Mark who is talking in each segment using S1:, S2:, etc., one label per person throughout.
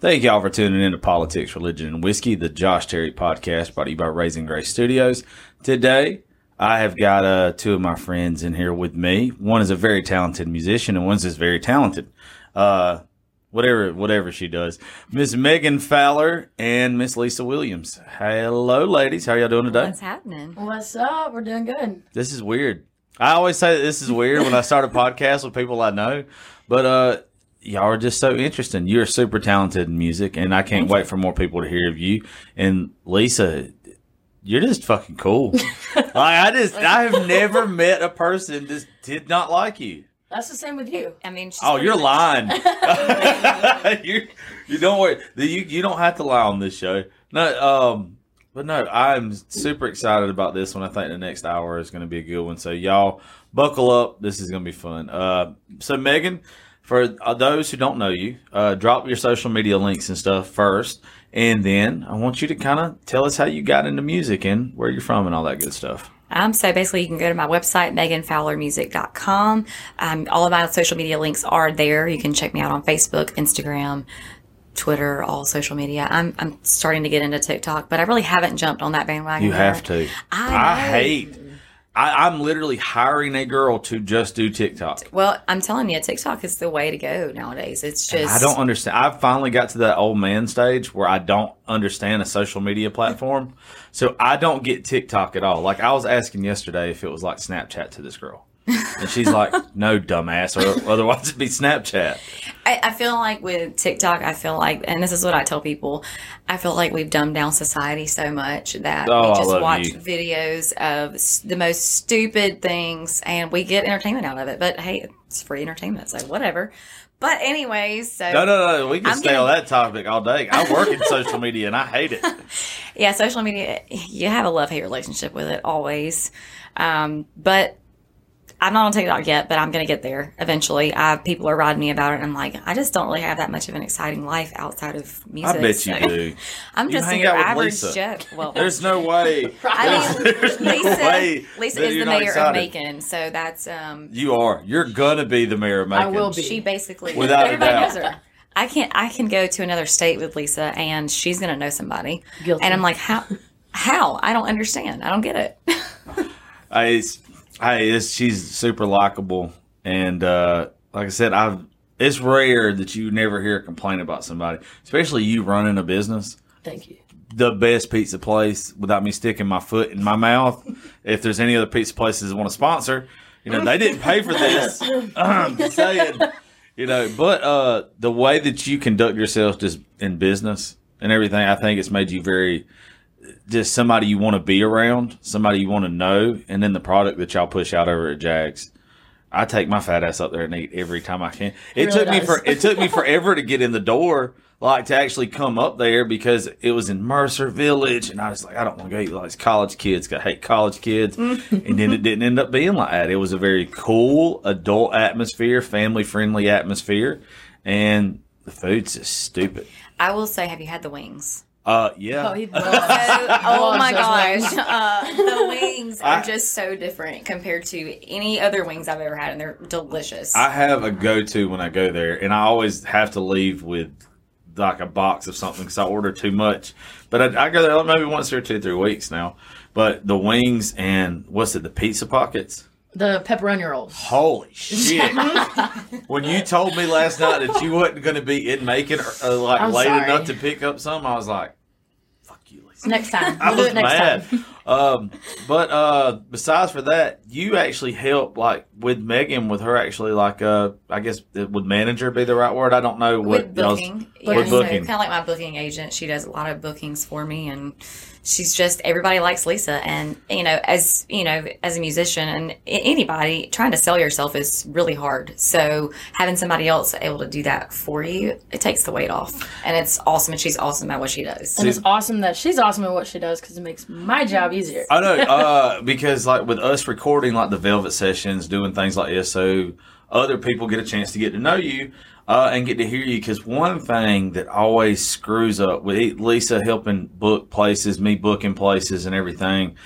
S1: Thank y'all for tuning in to Politics, Religion, and Whiskey, the Josh Terry podcast brought to you by Raising Grace Studios. Today, I have got uh, two of my friends in here with me. One is a very talented musician, and one's just very talented. Uh, whatever, whatever she does. Miss Megan Fowler and Miss Lisa Williams. Hello, ladies. How y'all doing today?
S2: What's happening?
S3: What's up? We're doing good.
S1: This is weird. I always say that this is weird when I start a podcast with people I know, but uh, y'all are just so interesting. You're super talented in music, and I can't wait for more people to hear of you. And Lisa, you're just fucking cool. like I just, I have never met a person that did not like you.
S3: That's the same with you.
S2: I mean, she's
S1: Oh, you're
S2: much-
S1: lying. you you don't worry. You you don't have to lie on this show. No, um, but no, I'm super excited about this one. I think the next hour is going to be a good one. So y'all buckle up. This is going to be fun. Uh, so Megan, for uh, those who don't know you, uh, drop your social media links and stuff first, and then I want you to kind of tell us how you got into music and where you're from and all that good stuff.
S2: Um, so basically, you can go to my website, meganfowlermusic.com. Um, all of my social media links are there. You can check me out on Facebook, Instagram, Twitter, all social media. I'm, I'm starting to get into TikTok, but I really haven't jumped on that bandwagon.
S1: You
S2: yet.
S1: have to.
S2: I
S1: I hate. I, I'm literally hiring a girl to just do TikTok.
S2: Well, I'm telling you, TikTok is the way to go nowadays. It's just
S1: I don't understand. I finally got to that old man stage where I don't understand a social media platform. So I don't get TikTok at all. Like I was asking yesterday if it was like Snapchat to this girl. And she's like, no, dumbass, or otherwise it'd be Snapchat.
S2: I, I feel like with TikTok, I feel like, and this is what I tell people, I feel like we've dumbed down society so much that
S1: Oh,
S2: we just watch
S1: you.
S2: videos of the most stupid things and we get entertainment out of it. But hey, it's free entertainment, so whatever. But anyways, so
S1: No, no, no. We can
S2: I'm
S1: stay on that topic all day. I work in social media and I hate it.
S2: yeah, social media, you have a love hate relationship with it always. Um, but I'm not on TikTok yet, but I'm going to get there eventually. I, people are riding me about it, and I'm like, I just don't really have that much of an exciting life outside of music.
S1: I
S2: music.
S1: bet you
S2: so-
S1: do.
S2: I'm
S1: You
S2: just
S1: hang
S2: your
S1: out with
S2: average
S1: Lisa.
S2: Joe. Well,
S1: There's no way.
S2: I mean,
S1: there's no
S2: Lisa,
S1: way
S2: Lisa
S1: that
S2: is
S1: you're
S2: the mayor
S1: excited.
S2: of Macon, so that's um,
S1: You are. You're gonna be the mayor of Macon.
S3: I will be.
S2: she basically
S1: Without a doubt.
S2: knows her. I can't. I can go to another state with Lisa, and she's gonna know somebody.
S3: Guilty.
S2: And I'm like, how? How? I don't understand. I don't get it.
S1: I, it's, hey, she's super likable, and uh, like I said, I've. It's rare that you never hear a complaint about somebody, especially you running a business.
S3: Thank you.
S1: The best pizza place without me sticking my foot in my mouth. If there's any other pizza places that want to sponsor, you know they didn't pay for this. I'm saying, you know. But uh, the way that you conduct yourself just in business and everything, I think it's made you very just somebody you want to be around, somebody you want to know, and then the product that y'all push out over at Jags. I take my fat ass up there and eat every time I can. It,
S3: really
S1: took me for it took me forever to get in the door, like to actually come up there because it was in Mercer Village, and I was like, I don't want to go eat like college kids. I hate college kids, mm. and then it didn't end up being like that. It was a very cool adult atmosphere, family friendly atmosphere, and the food's just stupid.
S2: I will say, have you had the wings?
S1: Uh, yeah.
S3: Oh,
S2: So, oh my gosh, uh, the wings are
S1: I-
S2: just so different compared to any other wings I've ever had, and they're delicious.
S1: I have a go to when I go there, and I always have to leave with like a box of something because I order too much. But I, I go there maybe once every two, three weeks now. But the wings and what's it, the pizza pockets?
S3: The pepperoni rolls.
S1: Holy shit! when you told me last night that you wasn't going to be in Macon uh, like
S3: I'm
S1: late
S3: sorry.
S1: enough to pick up some, I was like, "Fuck you, Lisa."
S3: Next time.
S1: I
S3: We'll do
S1: was
S3: it next
S1: mad.
S3: time.
S1: Um, but uh, besides for that, you actually help like with Megan with her actually like uh, I guess it would manager be the right word? I don't know what
S2: with
S1: y'all's-
S2: booking,
S1: with
S2: yeah, so
S1: booking.
S2: kind of like my booking agent. She does a lot of bookings for me, and she's just everybody likes Lisa. And you know, as you know, as a musician and anybody trying to sell yourself is really hard. So having somebody else able to do that for you, it takes the weight off, and it's awesome. And she's awesome at what she does.
S3: And it's awesome that she's awesome at what she does because it makes my job easier.
S1: I know, uh, because like with us recording like the Velvet sessions, doing things like this, so other people get a chance to get to know you uh, and get to hear you. Because one thing that always screws up with Lisa helping book places, me booking places, and everything.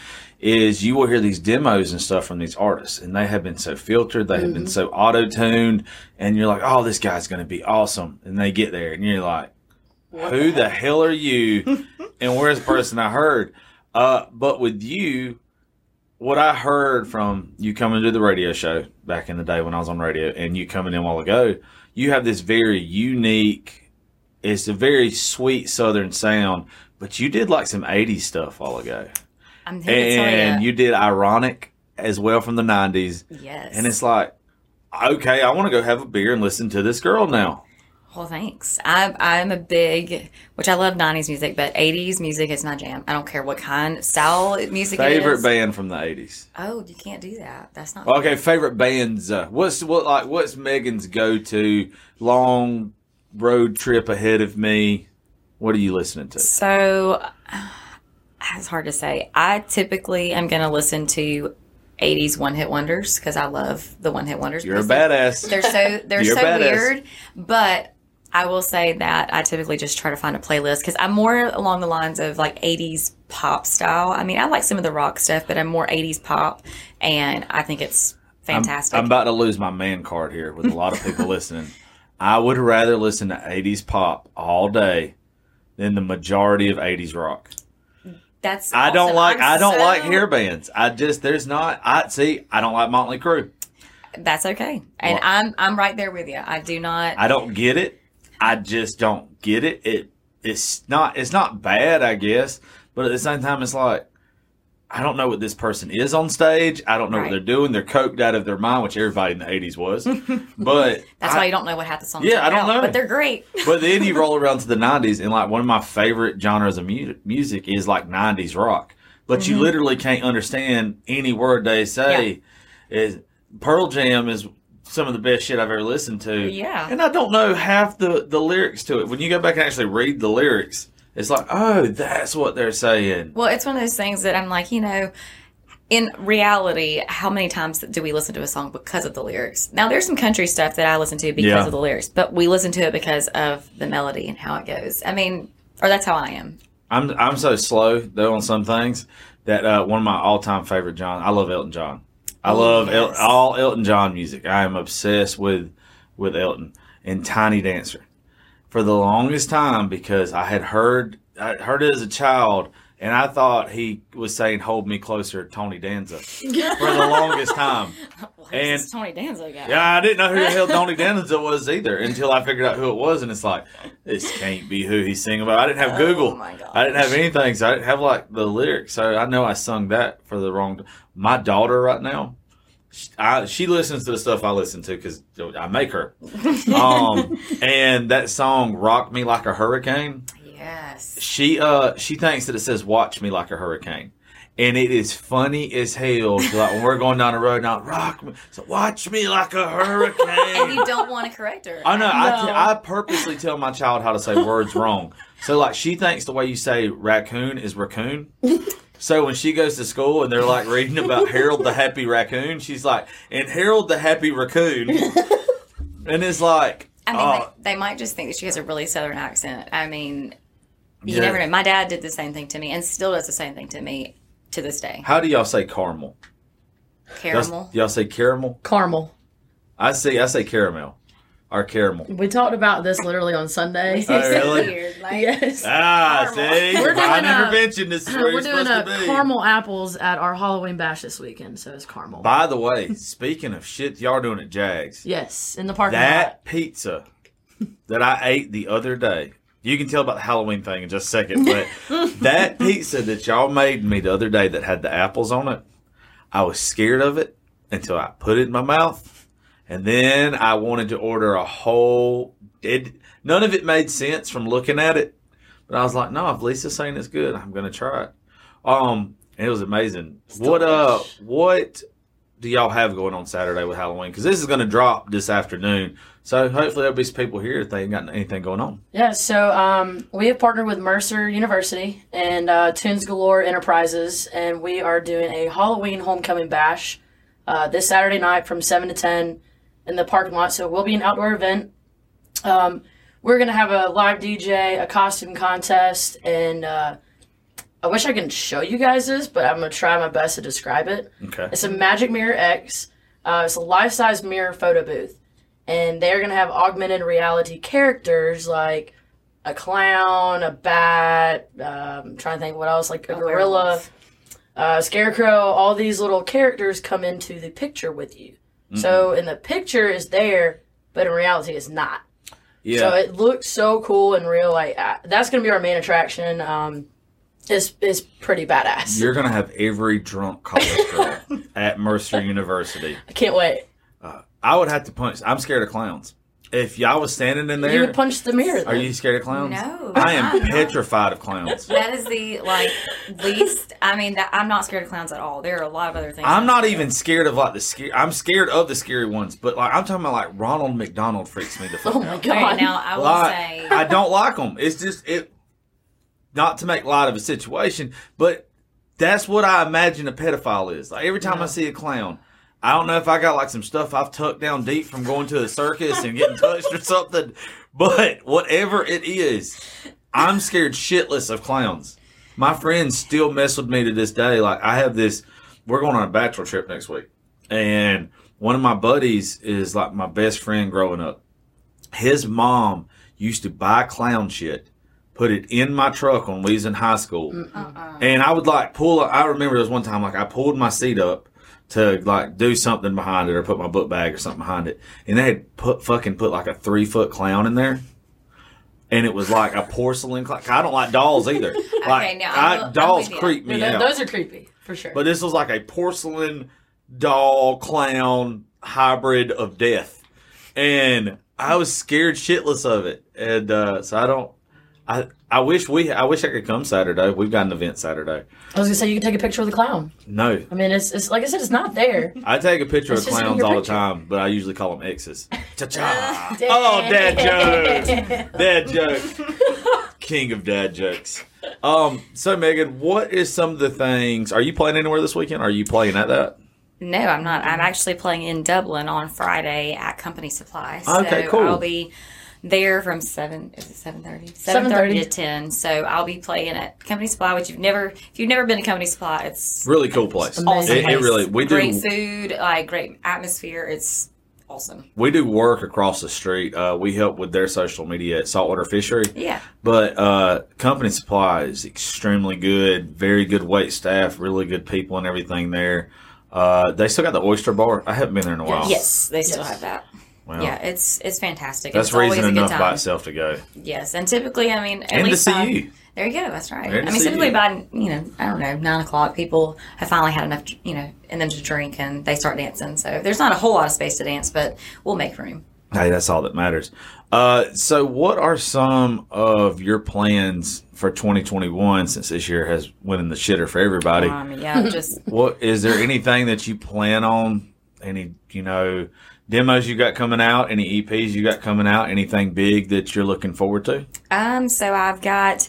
S1: Is you will hear these demos and stuff from these artists, and they have been so filtered, they have been so auto tuned, and you're like, "Oh, this guy's going to be awesome," and they get there, and you're like, who the hell are you? and where's the person I heard? Uh, but with you, what I heard from you coming to the radio show back in the day when I was on radio, and you coming in a while ago, you have this very unique. It's a very sweet Southern sound, but you did like some '80s stuff a while ago,
S2: I'm here
S1: and
S2: you.
S1: you did ironic as well from the '90s.
S2: yes.
S1: And it's like, okay, I want to go have a beer and listen to this girl now.
S2: Well, thanks. I'm I'm a big, which I love '90s music, but '80s music is my jam. I don't care what kind style music
S1: Favorite
S2: is.
S1: band from the '80s.
S2: Oh, you can't do that. That's not
S1: Okay, favorite bands. Uh, what's what like? What's Megan's go to long road trip ahead of me? What are you listening to?
S2: So it's hard to say. I typically am going to listen to '80s one hit wonders because I love the one hit wonders.
S1: You're a badass.
S2: They're so they're
S1: You're
S2: so weird, but I will say that I typically just try to find a playlist because I'm more along the lines of like 80s pop style. I mean, I like some of the rock stuff, but I'm more 80s pop, and I think it's fantastic.
S1: I'm about to lose my man card here with a lot of people listening. I would rather listen to '80s pop all day than the majority of '80s rock.
S2: That's
S1: I don't like.
S2: I'm
S1: I don't
S2: so-
S1: like hair bands. I just there's not. I see. I don't like Motley Crue.
S2: That's okay, and
S1: Well-
S2: I'm I'm right there with you. I do not.
S1: I don't get it. I just don't get it. It it's not it's not bad, I guess, but at the same time, it's like I don't know what this person is on stage. I don't know
S2: Right.
S1: what they're doing. They're coked out of their mind, which everybody in the '80s was. But
S2: That's
S1: I-
S2: why you don't know what half the songs.
S1: Yeah, I don't
S2: about,
S1: know.
S2: but they're great.
S1: but then you roll around to the 90s and like one of my favorite genres of mu- music is like 90s rock but
S2: Mm-hmm.
S1: you literally can't understand any word they say is pearl jam is some of the best shit i've ever listened to
S2: Yeah.
S1: and i don't know half the the lyrics to it when you go back and actually read the lyrics it's like oh that's what they're saying
S2: Well, it's one of those things that I'm like, you know, in reality, how many times do we listen to a song because of the lyrics? Now, there's some country stuff that I listen to because
S1: Yeah.
S2: of the lyrics, but we listen to it because of the melody and how it goes. I mean, or that's how I am.
S1: i'm i'm so slow though on some things that uh, one of my all-time favorite john i love elton john i
S2: Oh,
S1: love El- all elton john music. I am obsessed with with elton and tiny dancer. For the longest time because i had heard i heard it as a child and i thought he was saying hold me closer tony danza for the longest time
S2: Well,
S1: And-
S2: this Tony Danza guy.
S1: yeah, I didn't know who the hell Tony Danza was either until I figured out who it was, and it's like this can't be who he's singing about. I didn't have Google.
S2: Oh, my gosh.
S1: I didn't have anything, so I didn't have like the lyrics. So I know I sung that for the wrong. My daughter right now, she, I, she listens to the stuff I listen to because I make her. Um, and that song "Rock Me Like a Hurricane."
S2: Yes.
S1: She uh she thinks that it says "Watch Me Like a Hurricane." And it is funny as hell. Like when we're going down the road now, rock me, so watch me like a hurricane.
S2: And you don't want to correct her.
S1: I know. I,
S3: No.
S1: t- I purposely tell my child how to say words wrong. So like she thinks the way you say raccoon is raccoon. So when she goes to school and they're like reading about Harold the Happy Raccoon, she's like, and Harold the Happy Raccoon, and it's like,
S2: I mean,
S1: oh,
S2: they, they might just think that she has a really southern accent. I mean, you
S1: Yeah.
S2: never know. My dad did the same thing to me and still does the same thing to me to this day.
S1: how do y'all say caramel? Y'all,
S2: Caramel.
S1: y'all say caramel?
S3: Caramel.
S1: I say I say caramel, Our caramel.
S3: We talked about this literally on Sunday.
S1: Oh, really?
S2: Weird. Like,
S3: yes.
S1: Ah,
S2: Caramel.
S1: see,
S3: We're doing a-
S1: intervention. This is where
S3: We're
S1: you're
S3: doing a
S1: to be.
S3: caramel apples at our Halloween bash this weekend, so it's caramel.
S1: By the way, speaking of shit y'all are doing at Jags,
S3: yes, in the parking lot.
S1: that pizza that I ate the other day. You can tell about the Halloween thing in just a second, but that pizza that y'all made me the other day that had the apples on it, I was scared of it until I put it in my mouth, and then I wanted to order a whole. It none of it made sense from looking at it, but I was like, no, if Lisa's saying it's good, I'm gonna try it. Um, it was amazing. what uh, what do y'all have going on Saturday with Halloween? Because this is going to drop this afternoon. So hopefully there'll be some people here if they ain't got anything going on.
S3: Yeah, so um, we have partnered with Mercer University and uh, Tunes Galore Enterprises, and we are doing a Halloween homecoming bash uh, this Saturday night from 7 to 10 in the parking lot. So it will be an outdoor event. Um, we're going to have a live DJ, a costume contest, and uh, I wish I could show you guys this, but I'm going to try my best to describe it.
S1: Okay.
S3: It's a Magic Mirror X. Uh, it's a life-size mirror photo booth, and they're gonna have augmented reality characters like a clown, a bat. Um, I'm trying to think what else, like a,
S2: A
S3: gorilla, uh, scarecrow. All these little characters come into the picture with you. So in the picture is there, but in reality it's not.
S1: Yeah.
S3: So it looks so cool and real. Like uh, that's gonna be our main attraction. Um, it's is pretty badass.
S1: You're gonna have every drunk college girl at Mercer University.
S3: I can't wait.
S1: Uh, I would have to punch. I'm scared of clowns. If y'all was standing in there, You
S3: would punch the mirror.
S1: are you scared of clowns?
S2: No,
S1: I am
S2: not.
S1: petrified of clowns.
S2: That is the like least. I mean, that, I'm not scared of clowns at all. There are a lot of other things.
S1: I'm not even scared of like the scary. I'm scared of the scary ones, but like I'm talking about like Ronald McDonald freaks me the fuck
S3: Oh my god!
S2: right, now I will
S1: Like,
S2: say.
S1: I don't like them. It's just it. Not to make light of a situation, but that's what I imagine a pedophile is. Like every time I see a clown, I don't know if I got like some stuff I've tucked down deep from going to a circus and getting touched or something, but whatever it is, I'm scared shitless of clowns. My friends still mess with me to this day. Like I have this, we're going on a bachelor trip next week, and one of my buddies is like my best friend growing up. His mom used to buy clown shit, put it in my truck when we was in high school,
S2: uh-uh.
S1: and I would like pull. I remember there was one time like I pulled my seat up to like do something behind it or put my book bag or something behind it, and they had put fucking put like a three foot clown in there. And it was like a porcelain clown. I don't like dolls either. Like
S2: now
S1: I,
S2: I'm- I'm
S1: dolls creep me
S3: No,
S1: out.
S3: those are creepy for sure.
S1: But this was like a porcelain doll clown hybrid of death. And I was scared shitless of it. And uh, so I don't I I wish we I wish I could come Saturday. We've got an event Saturday.
S3: I was gonna say you can take a picture of the clown.
S1: No.
S3: I mean, it's, it's like I said, it's not there.
S1: I take a picture
S3: It's
S1: of clowns
S3: your
S1: all the time, but I usually call them X's. Cha-cha. oh, dad jokes. Dad joke. King of dad jokes. Um, so Megan, what is some of the things are you playing anywhere this weekend? Are you playing at that?
S2: No, I'm not. I'm actually playing in Dublin on Friday at Company Supply. So
S1: Okay, cool.
S2: I'll be there from seven. Is it seven thirty? Seven thirty to ten. So I'll be playing at Company Supply, which you've never, if you've never been to Company Supply, it's
S1: Really cool place.
S3: Amazing
S1: It, it really we do
S2: great food, like great atmosphere. It's awesome.
S1: we do work across the street. Uh, we help with their social media at Saltwater Fishery.
S2: Yeah.
S1: But uh, company supply is extremely good. Very good wait staff. Really good people and everything there. Uh, they still got the oyster bar. I haven't been there in a while.
S2: Yes, they still
S3: Yes.
S2: have that.
S1: Well,
S2: Yeah, it's it's fantastic.
S1: that's
S2: it's always
S1: reason
S2: a good
S1: enough by itself to go.
S2: Yes, and typically, I mean, at
S1: And to see you.
S2: There you go. That's right. I mean, typically
S1: you.
S2: by you know, I don't know, nine o'clock, people have finally had enough, you know, in them to drink, and they start dancing. So there's not a whole lot of space to dance, but we'll make room.
S1: Hey, that's all that matters. Uh, so, what are some of your plans for 2021 since this year has went in the shitter for everybody?
S2: Um, yeah, just
S1: What is there anything that you plan on? Any you know demos you got coming out? Any EPs you got coming out? Anything big that you're looking forward to?
S2: Um, so I've got,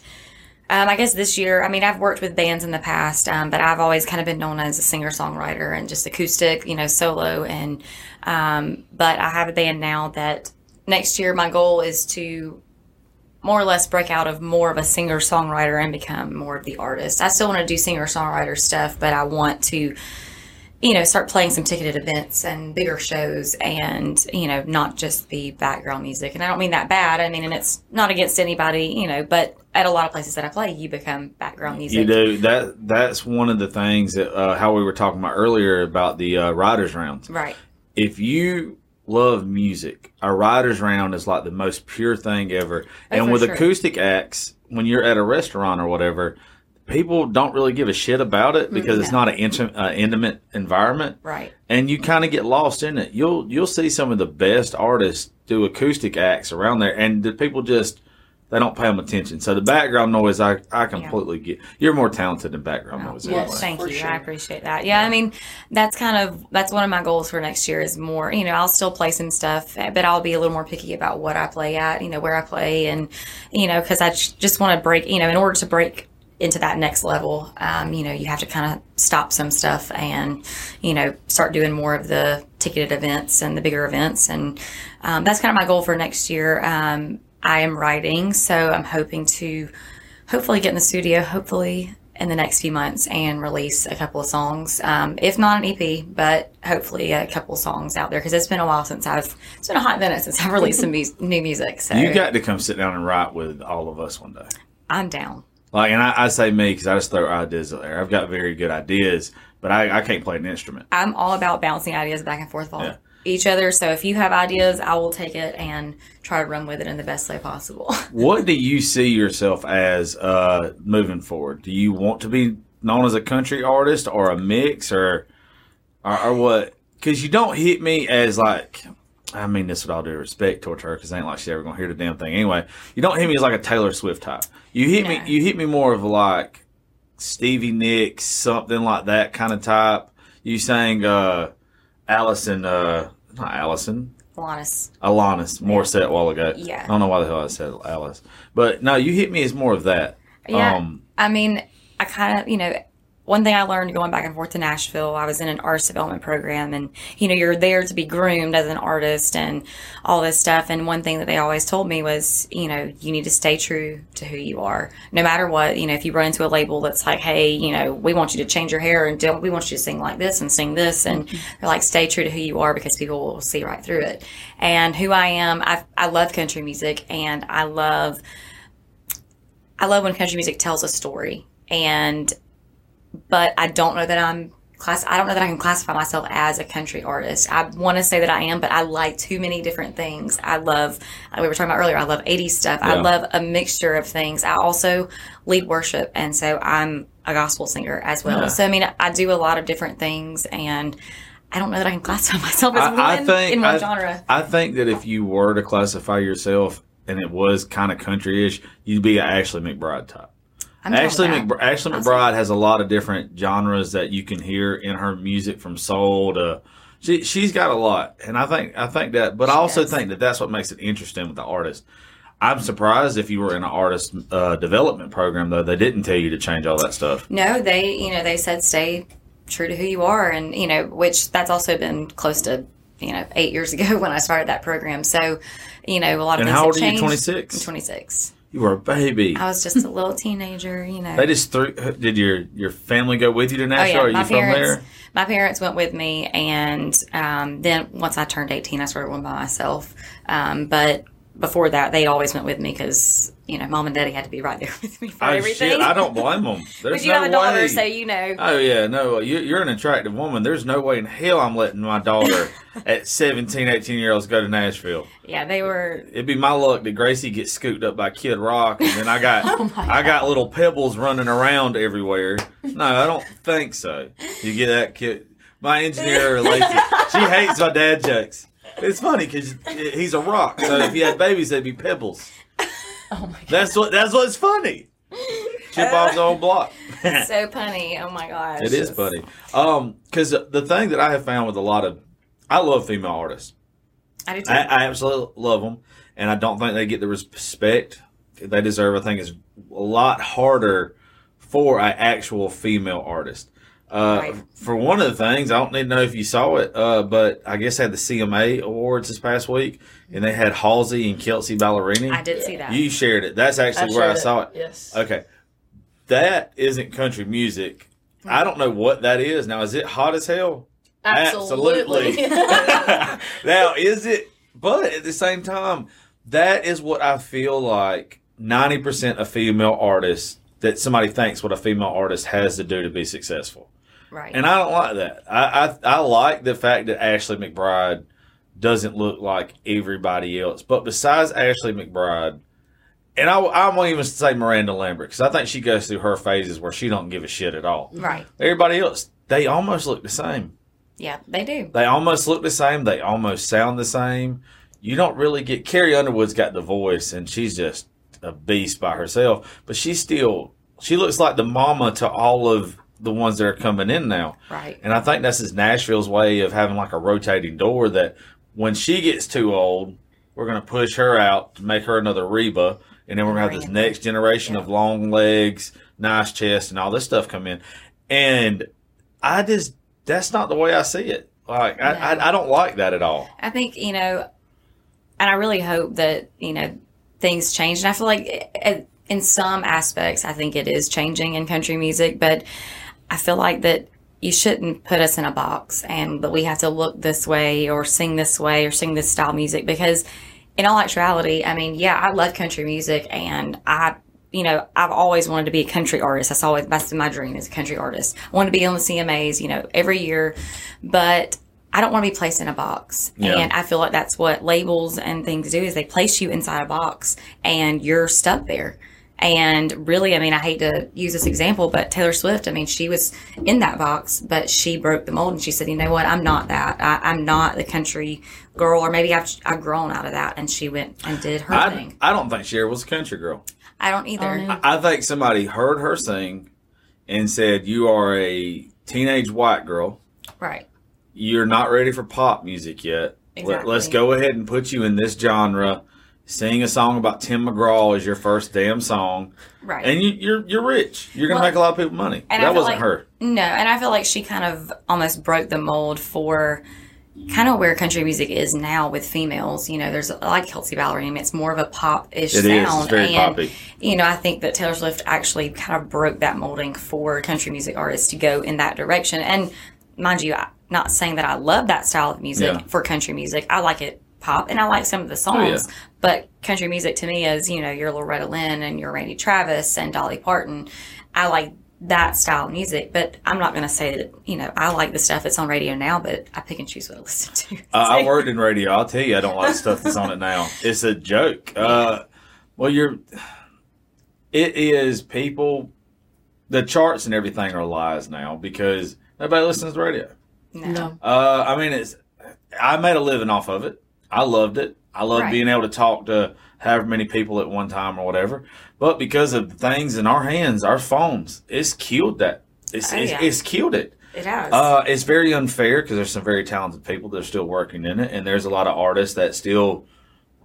S2: um, I guess this year, I mean, I've worked with bands in the past, um, but I've always kind of been known as a singer songwriter and just acoustic, you know, solo. And, um, but I have a band now that next year my goal is to more or less break out of more of a singer songwriter and become more of the artist. I still want to do singer songwriter stuff, but I want to, you know, start playing some ticketed events and bigger shows and, you know, not just the background music. And I don't mean that bad. I mean, and it's not against anybody, you know, but at a lot of places that I play, you become background music.
S1: You do that. That's one of the things that uh, how we were talking about earlier about the uh, writers rounds.
S2: Right.
S1: If you love music, a writers round is like the most pure thing ever. and
S2: Oh, for
S1: with
S2: sure.
S1: acoustic acts, when you're at a restaurant or whatever, people don't really give a shit about it because it's
S2: no.
S1: not an intimate, uh, intimate environment.
S2: Right.
S1: and you kind of get lost in it. You'll you'll see some of the best artists do acoustic acts around there, and the people just they don't pay them attention. So the background noise, I I completely get. You're more talented than background noise.
S3: yes.
S1: anyway.
S2: Thank
S3: for
S2: you.
S3: sure.
S2: I appreciate that. Yeah, I mean, that's kind of that's one of my goals for next year is more. You know, I'll still play some stuff, but I'll be a little more picky about what I play at. You know, where I play, and you know, because I just want to break. You know, in order to break into that next level, um, you know, you have to kind of stop some stuff and you know start doing more of the ticketed events and the bigger events, and um, that's kind of my goal for next year. Um, I am writing, so I'm hoping to hopefully get in the studio hopefully in the next few months and release a couple of songs. Um, if not an EP, but hopefully a couple of songs out there because it's been a while since I've, it's been a hot minute since I've released some mu- new music. So
S1: You got to come sit down and write with all of us one day.
S2: I'm down.
S1: Like, and I, I say me because I just throw ideas out there. I've got very good ideas, but I, I can't play an instrument.
S2: I'm all about bouncing ideas back and forth off
S1: Yeah.
S2: each other. So if you have ideas, I will take it and try to run with it in the best way possible.
S1: what do you see yourself as uh, moving forward? Do you want to be known as a country artist or a mix or or, or what? Because you don't hit me as like. I mean this with all due respect towards her, because ain't like she ever gonna hear the damn thing anyway. You don't hit me as like a Taylor Swift type. You hit
S2: Yeah.
S1: me. You hit me more of like Stevie Nicks, something like that kind of type. You sang uh, Allison, uh, not Allison,
S2: Alanis.
S1: Alanis Morissette a while ago.
S2: Yeah.
S1: I don't know why the hell I said Alice. But no, you hit me as more of that.
S2: Yeah.
S1: Um,
S2: I mean, I kind of, you know, one thing I learned going back and forth to Nashville, I was in an artist development program and, you know, you're there to be groomed as an artist and all this stuff. And one thing that they always told me was, you know, you need to stay true to who you are. No matter what, you know, if you run into a label that's like, hey, you know, we want you to change your hair and don't, we want you to sing like this and sing this. And they're like, stay true to who you are because people will see right through it. And who I am, I, I love country music and I love, I love when country music tells a story. And but I don't know that I'm class. I don't know that I can classify myself as a country artist. I want to say that I am, but I like too many different things. I love. We were talking about earlier. I love '80s stuff. I love a mixture of things. I also lead worship, and so I'm a gospel singer as well.
S1: Yeah.
S2: So I mean, I do a lot of different things, and I don't know that I can classify myself as
S1: I,
S2: one
S1: I think
S2: in one
S1: I,
S2: genre.
S1: I think that if you were to classify yourself and it was kind of country-ish, you'd be an Ashley McBryde type.
S2: I'm
S1: Ashley, Ashley
S2: Awesome.
S1: McBryde has a lot of different genres that you can hear in her music, from soul to she. She's got a lot, and I think I think that. But I also
S2: does.
S1: think that that's what makes it interesting with the artist. I'm surprised if you were in an artist uh, development program though they didn't tell you to change all that stuff.
S2: No, they, you know, they said stay true to who you are, and you know, which that's also been close to, you know, eight years ago when I started that program. So, you know, a lot of
S1: And
S2: things
S1: how
S2: have
S1: old are you?
S2: changed.
S1: 26?
S2: I'm 26.
S1: You were a baby.
S2: I was just a little teenager, you know.
S1: They just threw. Did your your family go with you to Nashville?
S2: Oh yeah,
S1: Are you
S2: my
S1: from
S2: parents.
S1: there?
S2: My parents went with me, and um, then once I turned eighteen, I started one by myself. Um, but before that, they always went with me because you know, mom and daddy had to be right there with me for
S1: Oh
S2: everything.
S1: shit! I don't blame them. There's
S2: But you
S1: no
S2: have a daughter,
S1: way.
S2: so you know.
S1: Oh yeah, no, you, you're an attractive woman. There's no way in hell I'm letting my daughter at 17, 18 year olds go to Nashville.
S2: yeah, they were.
S1: It'd be my luck that Gracie gets scooped up by Kid Rock, and then I got
S2: Oh
S1: I got little pebbles running around everywhere. No, I don't think so. You get that kid. My engineer it. She hates my dad jokes. It's funny because he's a rock. So if he had babies, they'd be pebbles.
S3: Oh my god.
S1: That's what. That's what's funny. Chip off the old block.
S2: so punny. Oh my gosh.
S1: It is funny. Um, because the thing that I have found with a lot of, I love female artists.
S2: I do too.
S1: I, I absolutely love them, and I don't think they get the respect they deserve. I think it's a lot harder for an actual female artist. Uh,
S2: Right.
S1: For one of the things, I don't need to know if you saw it, uh, but I guess they had the CMA awards this past week, and they had Halsey and Kelsea Ballerini.
S2: I did see that.
S1: You shared it. That's actually where I
S3: shared
S1: saw it.
S3: Yes.
S1: Okay. That isn't country music. I don't know what that is. Now, is it hot as hell?
S3: Absolutely.
S1: now, is it? But at the same time, that is what I feel like 90% of female artists that somebody thinks what a female artist has to do to be successful.
S2: Right.
S1: And I don't like that. I, I, I like the fact that Ashley McBryde doesn't look like everybody else. But besides Ashley McBryde, and I, I won't even say Miranda Lambert because I think she goes through her phases where she don't give a shit at all.
S2: right.
S1: Everybody else, they almost look the same.
S2: Yeah, they do.
S1: They almost look the same. They almost sound the same. You don't really get Carrie Underwood's got the voice, and she's just a beast by herself. But she's still she looks like the mama to all of the ones that are coming in now.
S2: Right.
S1: And I think this is Nashville's way of having like a rotating door that when she gets too old, we're going to push her out to make her another Reba. And then we're going to have this next generation of long legs, nice chest, and all this stuff come in. And I just, that's not the way I see it. Like, I,
S2: No.
S1: I, I don't like that at all.
S2: I think, you know, and I really hope that, you know, things change. And I feel like, it, in some aspects, I think it is changing in country music, but I feel like that you shouldn't put us in a box and that we have to look this way or sing this way or sing this style music because in all actuality, I mean, yeah, I love country music and I you know, I've always wanted to be a country artist. That's always that's my dream as a country artist. I want to be on the CMAs, you know, every year, but I don't want to be placed in a box.
S1: Yeah.
S2: And I feel like that's what labels and things do is they place you inside a box and you're stuck there. And really, I mean, I hate to use this example, but Taylor Swift, I mean, she was in that box, but she broke the mold and she said, you know what? I'm not that. I, I'm not the country girl, or maybe I've, I've grown out of that. And she went and did her
S1: I,
S2: thing.
S1: I don't think Cher was a country girl.
S2: I don't either.
S3: Oh, no.
S1: I think somebody heard her sing and said, "You are a teenage white girl.
S2: right.
S1: You're not ready for pop music yet. Let, us go ahead and put you in this genre. Sing a song about Tim McGraw as your first damn song,
S2: Right.
S1: and you, you're you're rich. You're gonna
S2: Well,
S1: make a lot of people money. That wasn't
S2: like-
S1: her.
S2: No, and I feel like she kind of almost broke the mold for kind of where country music is now with females. You know, there's like Kelsea Ballerini, I mean, it's more of a pop ish
S1: It is.
S2: sound.
S1: It's very
S2: and,
S1: poppy.
S2: You know, I think that Taylor Swift actually kind of broke that molding for country music artists to go in that direction. And mind you, I'm not saying that I love that style of music
S1: Yeah.
S2: for country music. I like it pop and I like some of the
S1: Oh,
S2: songs.
S1: yeah.
S2: But country music to me is, you know, your Loretta Lynn and your Randy Travis and Dolly Parton. I like that style of music, but I'm not going to say that, you know, I like the stuff that's on radio now, but I pick and choose what I listen to.
S1: Uh, I worked in radio. I'll tell you, I don't like the stuff that's on it now. It's a joke. Uh, well, you're. It is people. The charts and everything are lies now because nobody listens to radio.
S2: no.
S3: No.
S1: Uh, I mean, it's. I made a living off of it. I loved it. I loved
S2: Right.
S1: being able to talk to however many people at one time or whatever. But because of the things in our hands, our phones, it's killed that. It's,
S2: Oh,
S1: it's,
S2: yeah.
S1: it's killed it.
S2: It has.
S1: Uh, it's very unfair because there's some very talented people that are still working in it, and there's a lot of artists that still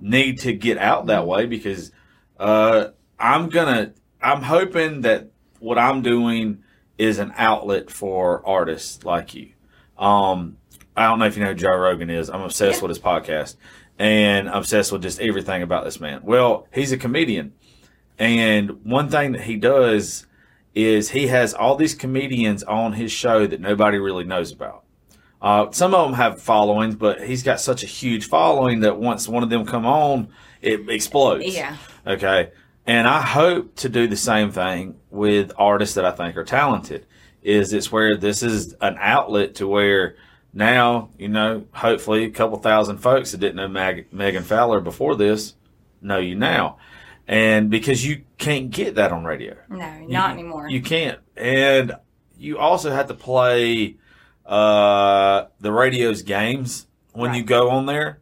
S1: need to get out that way because uh, I'm gonna. I'm hoping that what I'm doing is an outlet for artists like you. Um, I don't know if you know who Joe Rogan is. I'm obsessed
S2: Yeah.
S1: with his podcast and obsessed with just everything about this man. Well, he's a comedian, and one thing that he does is he has all these comedians on his show that nobody really knows about. Uh, some of them have followings, but he's got such a huge following that once one of them come on, it explodes.
S2: yeah.
S1: Okay. And I hope to do the same thing with artists that I think are talented. Is it's where this is an outlet to where now, you know, hopefully a couple thousand folks that didn't know Mag- Megan Fowler before this know you now. And because you can't get that on radio.
S2: No,
S1: You-
S2: not anymore.
S1: You can't. And you also have to play uh, the radio's games when you go on there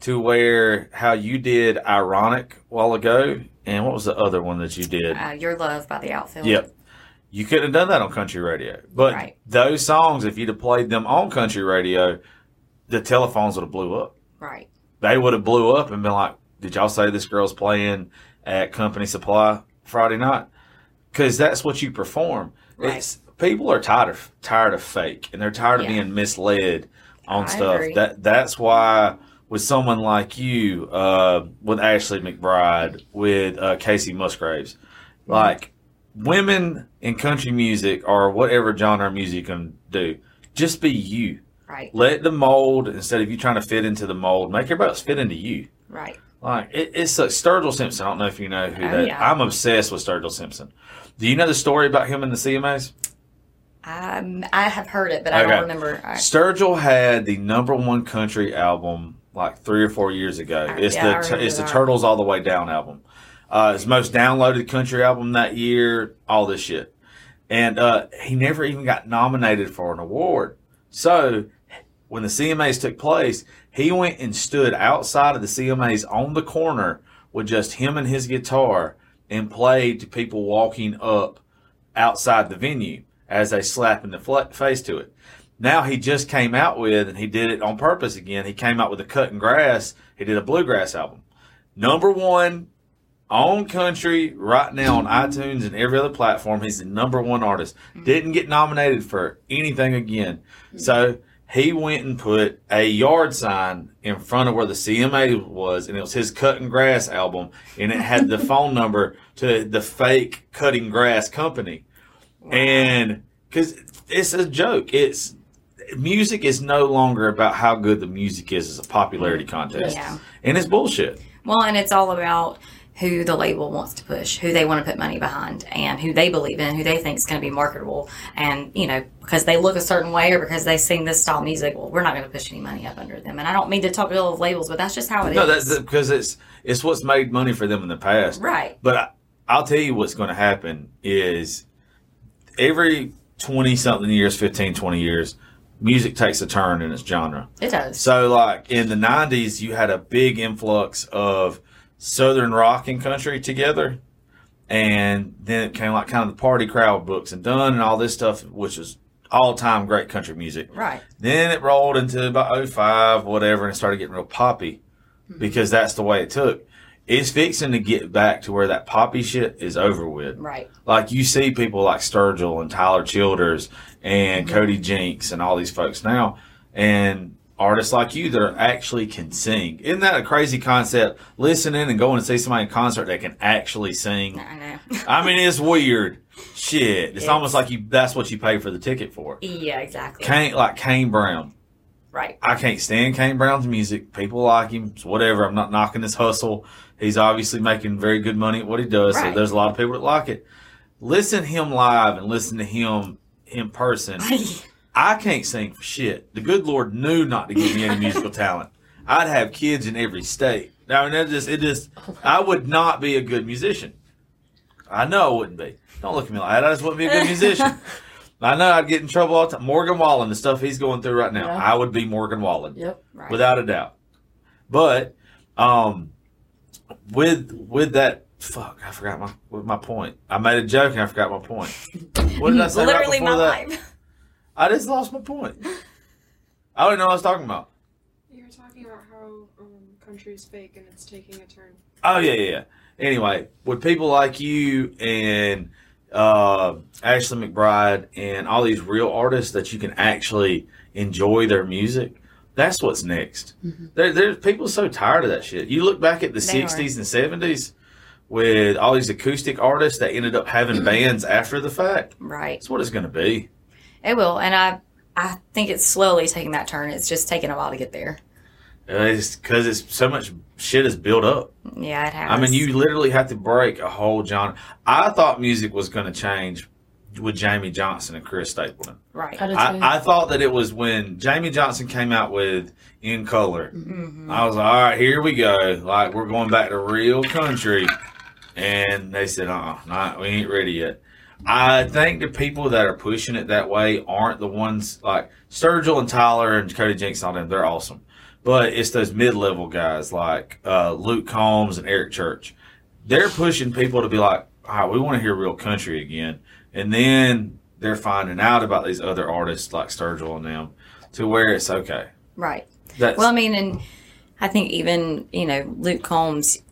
S1: to where how you did Ironic a while ago. And what was the other one that you did?
S2: uh, Your Love by the Outfield.
S1: Yep. You couldn't have done that on country radio. But
S2: Right.
S1: those songs, if you'd have played them on country radio, the telephones would have blew up.
S2: Right.
S1: They would have blew up and been like, did y'all say this girl's playing at Company Supply Friday night? Because that's what you perform.
S2: Right.
S1: It's people are tired of tired of fake and they're tired of
S2: Yeah.
S1: being misled on
S2: I
S1: stuff.
S2: agree.
S1: That that's why with someone like you, uh, with Ashley McBryde, with uh, Kacey Musgraves, like women in country music or whatever genre music can do, just be you.
S2: Right.
S1: Let the mold instead of you trying to fit into the mold, make everybody else fit into you.
S2: Right.
S1: Like it, it's like Sturgill Simpson. I don't know if you know who
S2: Oh,
S1: that.
S2: yeah.
S1: I'm obsessed with Sturgill Simpson. Do you know the story about him in the CMAs?
S2: Um, I have heard it, but I
S1: Okay.
S2: don't remember. I,
S1: Sturgill had the number one country album like three or four years ago.
S2: Uh,
S1: It's
S2: yeah,
S1: the it's the. Turtles All the Way Down album. Uh, the most downloaded country album that year. All this shit, and uh, he never even got nominated for an award. So when the CMAs took place, he went and stood outside of the CMAs on the corner with just him and his guitar and played to people walking up outside the venue as they in the face to it. Now he just came out with, and he did it on purpose again. He came out with a cutting grass. He did a bluegrass album, number one on country right now on iTunes and every other platform. He's the number one artist. Mm-hmm. Didn't get nominated for anything again. So he went and put a yard sign in front of where the CMA was, and it was his cutting grass album, and it had the phone number to the fake cutting grass company, and because it's a joke, it's music is no longer about how good the music is as a popularity contest,
S2: Yeah.
S1: and it's bullshit.
S2: Well, and it's all about who the label wants to push, who they want to put money behind, and who they believe in, who they think is going to be marketable. And, you know, because they look a certain way or because they sing this style of music, well, we're not going to push any money up under them. And I don't mean to talk ill of labels, but that's just how it is.
S1: No, that's because it's it's what's made money for them in the past.
S2: right.
S1: But I, I'll tell you what's going to happen is every 20 something years, 15, 20 years, music takes a turn in its genre.
S2: It does.
S1: So, like in the 90s, you had a big influx of Southern rock and country together. And then it came like kind of the party crowd Brooks and Dunn and all this stuff, which is all time great country music.
S2: right.
S1: Then it rolled into about 05, whatever, and it started getting real poppy hmm. because that's the way it took. It's fixing to get back to where that poppy shit is over with.
S2: Right.
S1: Like you see people like Sturgill and Tyler Childers and hmm. Cody Jinks and all these folks now, and artists like you that are actually can sing. Isn't that a crazy concept? Listening and going to see somebody in concert that can actually sing.
S2: I know.
S1: I mean, it's weird. Shit, it's,
S2: It's-
S1: almost like you. That's what you pay for the ticket for.
S2: yeah, exactly.
S1: Kane, like Kane Brown.
S2: right.
S1: I can't stand Kane Brown's music. People like him. It's whatever. I'm not knocking his hustle. He's obviously making very good money at what he does. So there's a lot of people that like it. Listen to him live and listen to him in person. I can't sing for shit. The good Lord knew not to give me any musical talent. I'd have kids in every state. I mean, that just it just I would not be a good musician. I know I wouldn't be. Don't look at me like that. I just wouldn't be a good musician. I know I'd get in trouble all the time. Morgan Wallen, the stuff he's going through right now,
S3: Yeah.
S1: I would be Morgan Wallen
S3: Yep.
S2: right.
S1: without a doubt. But um, with with that, fuck, I forgot my with my point. I made a joke and I forgot my point. What did I say? right
S2: Literally
S1: before
S2: my
S1: that?
S2: life.
S1: I just lost my point. I don't know what I was talking about.
S4: You were talking about how um, country's fake and it's taking a turn.
S1: Oh yeah, yeah. yeah. Anyway, with people like you and uh, Ashley McBryde and all these real artists that you can actually enjoy their music, that's what's next. There, there's people so tired of that shit. You look back at the
S2: They are.
S1: '60s and '70s with all these acoustic artists that ended up having bands after the fact.
S2: Right.
S1: That's what it's going to be.
S2: It will. And I I think it's slowly taking that turn. It's just taking a while to get there.
S1: Uh, It's because it's so much shit is built up.
S2: Yeah, it has.
S1: I mean, you literally have to break a whole genre. I thought music was going to change with Jamey Johnson and Chris Stapleton.
S2: Right.
S3: I.
S1: I, I thought that it was when Jamey Johnson came out with In Color.
S2: Mm-hmm.
S1: I was like, all right, here we go. Like, we're going back to real country. And they said, uh uh not, we ain't ready yet. I think the people that are pushing it that way aren't the ones like Sturgill and Tyler and Cody Jinks and all them. They're awesome. But it's those mid level guys like uh, Luke Combs and Eric Church. They're pushing people to be like, all right, we want to hear real country again. And then they're finding out about these other artists like Sturgill and them to where it's okay.
S2: Right.
S1: That's,
S2: Well, I mean, and I think even, you know, Luke Combs,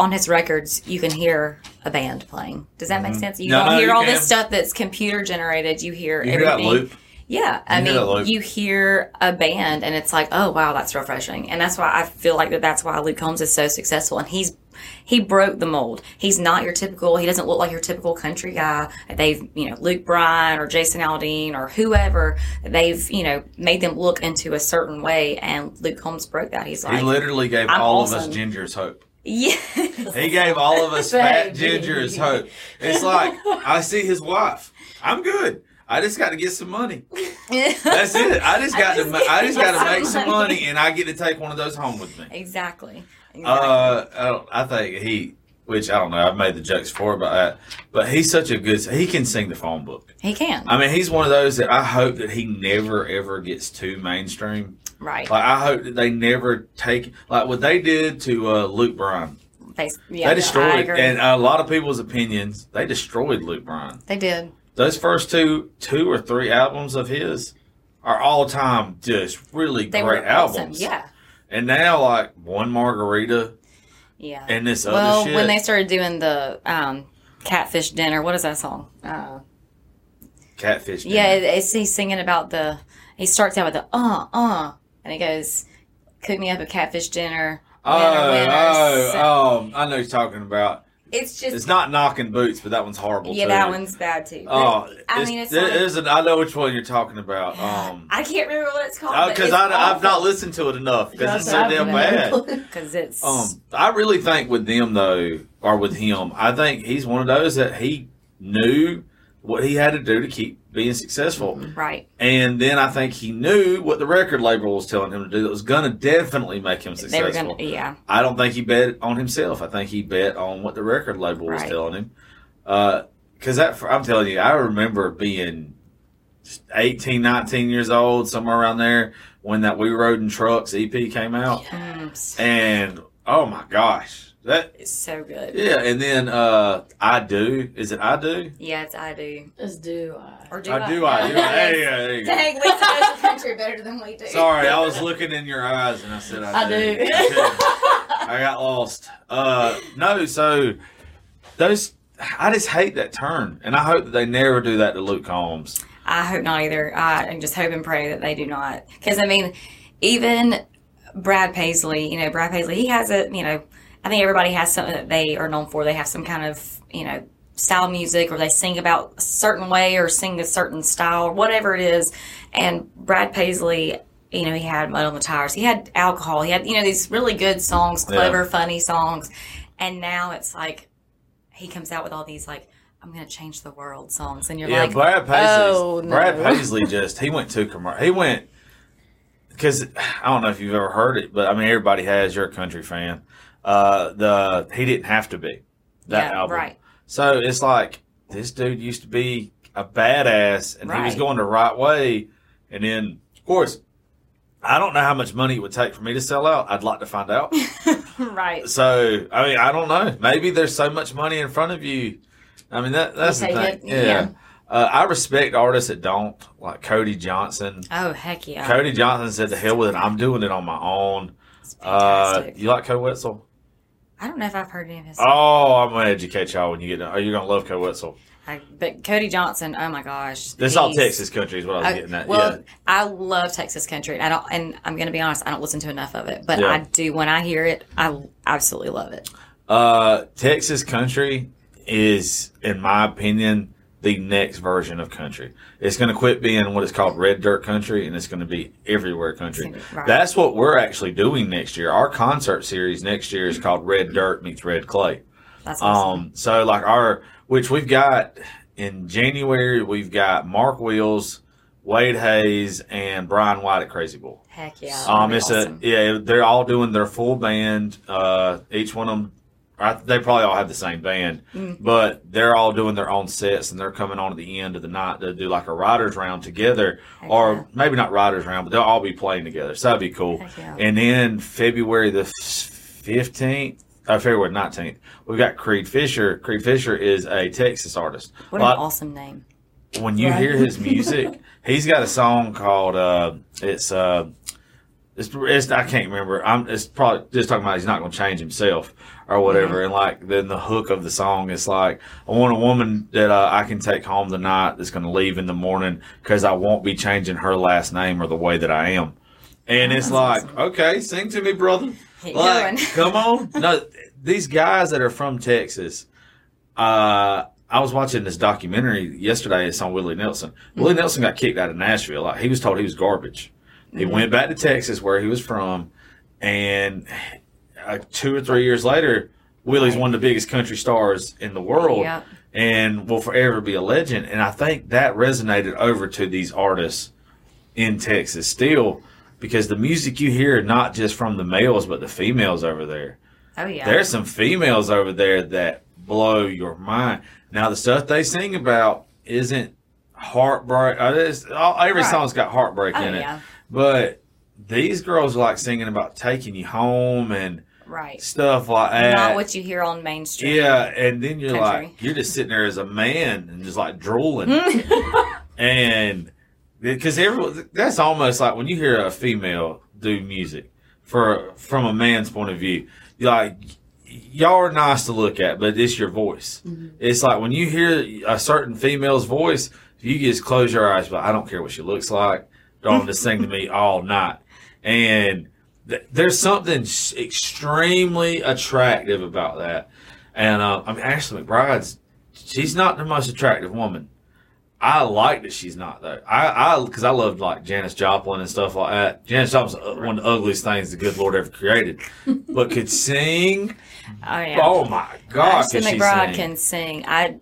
S2: on his records, you can hear a band playing. Does that make sense? You
S1: Mm-hmm. No,
S2: don't hear
S1: you
S2: all
S1: can.
S2: this stuff that's computer generated. You hear
S1: you hear
S2: everything.
S1: loop?
S2: Yeah, I
S1: You hear
S2: mean, you hear a band, and it's like, oh wow, that's refreshing, and that's why I feel like that. That's why Luke Combs is so successful, and he's he broke the mold. He's not your typical. He doesn't look like your typical country guy. They've you know Luke Bryan or Jason Aldean or whoever. They've you know made them look into a certain way, and Luke Combs broke that. He's like, He
S1: literally gave all of us gingers hope.
S2: Yeah,
S1: He gave all of us fat gingers hope. It's like I see his wife. I'm good. I just got to get some money. That's it. I just got to. ma- I just got to make some money, and I get to take one of those home with me.
S2: exactly. exactly.
S1: Uh, I, don't, I think he, which I don't know. I've made the jokes before about that, but he's such a good. He can sing the phone book.
S2: he can
S1: I mean, he's one of those that I hope that he never ever gets too mainstream.
S2: Right.
S1: Like I hope that they never take like what they did to uh, Luke Bryan.
S2: They, yeah,
S1: they destroyed,
S2: agree.
S1: and a lot of people's opinions. They destroyed Luke Bryan.
S2: they did.
S1: Those first two, two or three albums of his are all time just really
S2: They
S1: great
S2: awesome.
S1: albums.
S2: Yeah.
S1: And now, like one margarita
S2: Yeah.
S1: and this
S2: well,
S1: other shit.
S2: Well, when they started doing the um, catfish dinner, what is that song? Uh,
S1: catfish.
S2: yeah,
S1: Dinner.
S2: it, it's he's singing about the. he starts out with the uh uh, and he goes, "Cook me up a catfish dinner."
S1: Oh,
S2: winner, winner."
S1: oh,
S2: So-
S1: oh, I know you're talking about.
S2: It's just
S1: It's not knocking boots, but that one's horrible
S2: yeah,
S1: too.
S2: that one's bad too. But,
S1: Oh,
S2: I mean, it's
S1: there
S2: like-
S1: is an- I know which one you're talking about. Um,
S2: I can't remember what it's called
S1: because I, I've not listened to it enough because it's so damn bad.
S2: because it's
S1: Um, I really think with them though, or with him, I think he's one of those that he knew what he had to do to keep being successful,
S2: right.
S1: and then I think he knew what the record label was telling him to do that was going to definitely make him
S2: They were
S1: successful.
S2: gonna yeah.
S1: I don't think he bet on himself. I think he bet on what the record label was
S2: Right.
S1: telling him. Because that, I'm telling you, I remember being 18, 19 years old, somewhere around there, when that We Rode in Trucks EP came out.
S2: Mm,
S1: And oh my gosh, that
S2: it's so good.
S1: yeah. And then uh, I do. Is it I do?
S2: Yeah, it's I do.
S3: As do I.
S2: Or do
S1: I I do. I do. Hey, yeah, there you go.
S2: Dang, Lisa knows the country better than we do.
S1: Sorry, I was looking in your eyes and I said I,
S3: I do.
S1: I got lost. Uh, no, so those I just hate that turn, and I hope that they never do that to Luke Combs.
S2: I hope not either. I and just hope and pray that they do not. Because I mean, even Brad Paisley, you know, Brad Paisley, he has a, you know, I think everybody has something that they are known for. They have some kind of, you know, style of music, or they sing about a certain way, or sing a certain style, or whatever it is. And Brad Paisley. You know, he had mud on the tires. He had alcohol. He had, you know, these really good songs, clever, funny songs. And now it's like he comes out with all these like, I'm gonna change the world songs, and you're
S1: Yeah,
S2: like,
S1: Brad Paisley.
S2: oh, no.
S1: Brad Paisley just he went to commercial. He went because I don't know if you've ever heard it, but I mean everybody has. You're a country fan. Uh, the he didn't have to be that
S2: yeah,
S1: album.
S2: right.
S1: So it's like this dude used to be a badass, and he was going the right way. And then, of course, I don't know how much money it would take for me to sell out. I'd like to find out.
S2: right.
S1: so I mean, I don't know. Maybe there's so much money in front of you. I mean, that that's the thing.
S3: it,
S1: Yeah.
S2: yeah.
S1: Uh, I respect artists that don't, like Cody Johnson.
S2: Oh heck yeah!
S1: Cody Johnson said, "The hell with it. I'm doing it on my own." Uh, you like Koe Wetzel?
S2: I don't know if I've heard any of his.
S1: Oh, I'm gonna educate y'all when you get. Are you're gonna love Koe Wetzel?
S2: I, but Cody Johnson, oh my gosh,
S1: This all Texas country is what I was
S2: I-
S1: getting at.
S2: well,
S1: yeah.
S2: I love Texas country. I don't, and I'm going to be honest, I don't listen to enough of it, but
S1: Yeah.
S2: I do when I hear it. I absolutely love it.
S1: Uh, Texas country is, in my opinion, the next version of country. It's going to quit being what is called red dirt country, and it's going to be everywhere country.
S2: Right.
S1: That's what we're actually doing next year. Our concert series next year is called Red Dirt meets Red Clay.
S2: That's awesome.
S1: Um, so like our, which we've got in January, we've got Mark Wills, Wade Hayes, and Bryan White at Crazy Bull.
S2: heck yeah!
S1: Um, it's
S2: awesome.
S1: a yeah. They're all doing their full band. Uh, each one of them, I, they probably all have the same band,
S2: Mm-hmm.
S1: but they're all doing their own sets, and they're coming on at the end of the night to do like a writers round together,
S2: Heck
S1: or
S2: yeah.
S1: maybe not writers round, but they'll all be playing together. So that'd be cool.
S2: Yeah.
S1: And then February the fifteenth. Uh, February nineteenth, we've got Creed Fisher. Creed Fisher is a Texas artist.
S2: what
S1: Lot-
S2: an awesome name!
S1: when you
S3: Right.
S1: hear his music, he's got a song called uh, it's uh, it's, it's I can't remember. I'm it's probably just talking about he's not going to change himself or whatever. And like then the hook of the song is like I want a woman that uh, I can take home tonight that's going to leave in the morning because I won't be changing her last name or the way that I am. And it's like okay, sing to me, brother. Like, come on. No, these guys that are from Texas, uh, I was watching this documentary yesterday. It's on Willie Nelson. Willie Nelson got kicked out of Nashville. Like, he was told he was garbage. He went back to Texas where he was from, and uh, two or three years later, Willie's one of the biggest country stars in the world,
S2: Yep.
S1: and will forever be a legend. And I think that resonated over to these artists in Texas still, because the music you hear not just from the males but the females over there.
S2: Oh yeah,
S1: There's some females over there that blow your mind. Now the stuff they sing about isn't heartbreak. Uh, all, every
S2: Right.
S1: song's got heartbreak
S2: oh
S1: in it,
S2: yeah,
S1: but these girls like singing about taking you home and
S2: right.
S1: stuff like that.
S2: Not what you hear on mainstream.
S1: yeah, and then you're
S2: Country.
S1: like you're just sitting there as a man and just like drooling, mm-hmm. and because everyone that's almost like when you hear a female do music for from a man's point of view, like y'all are nice to look at, but it's your voice. Mm-hmm. It's like when you hear a certain female's voice, you just close your eyes. But I don't care what she looks like. on to sing to me all night. And th- there's something extremely attractive about that. And uh, I mean, Ashley McBryde's she's not the most attractive woman. I like that she's not though. I I because I loved like Janis Joplin and stuff like that. Janis Joplin's uh, one of the ugliest things the good Lord ever created, but could sing.
S2: Oh yeah.
S1: Oh my God, she
S2: McBride
S1: sing.
S2: can sing. I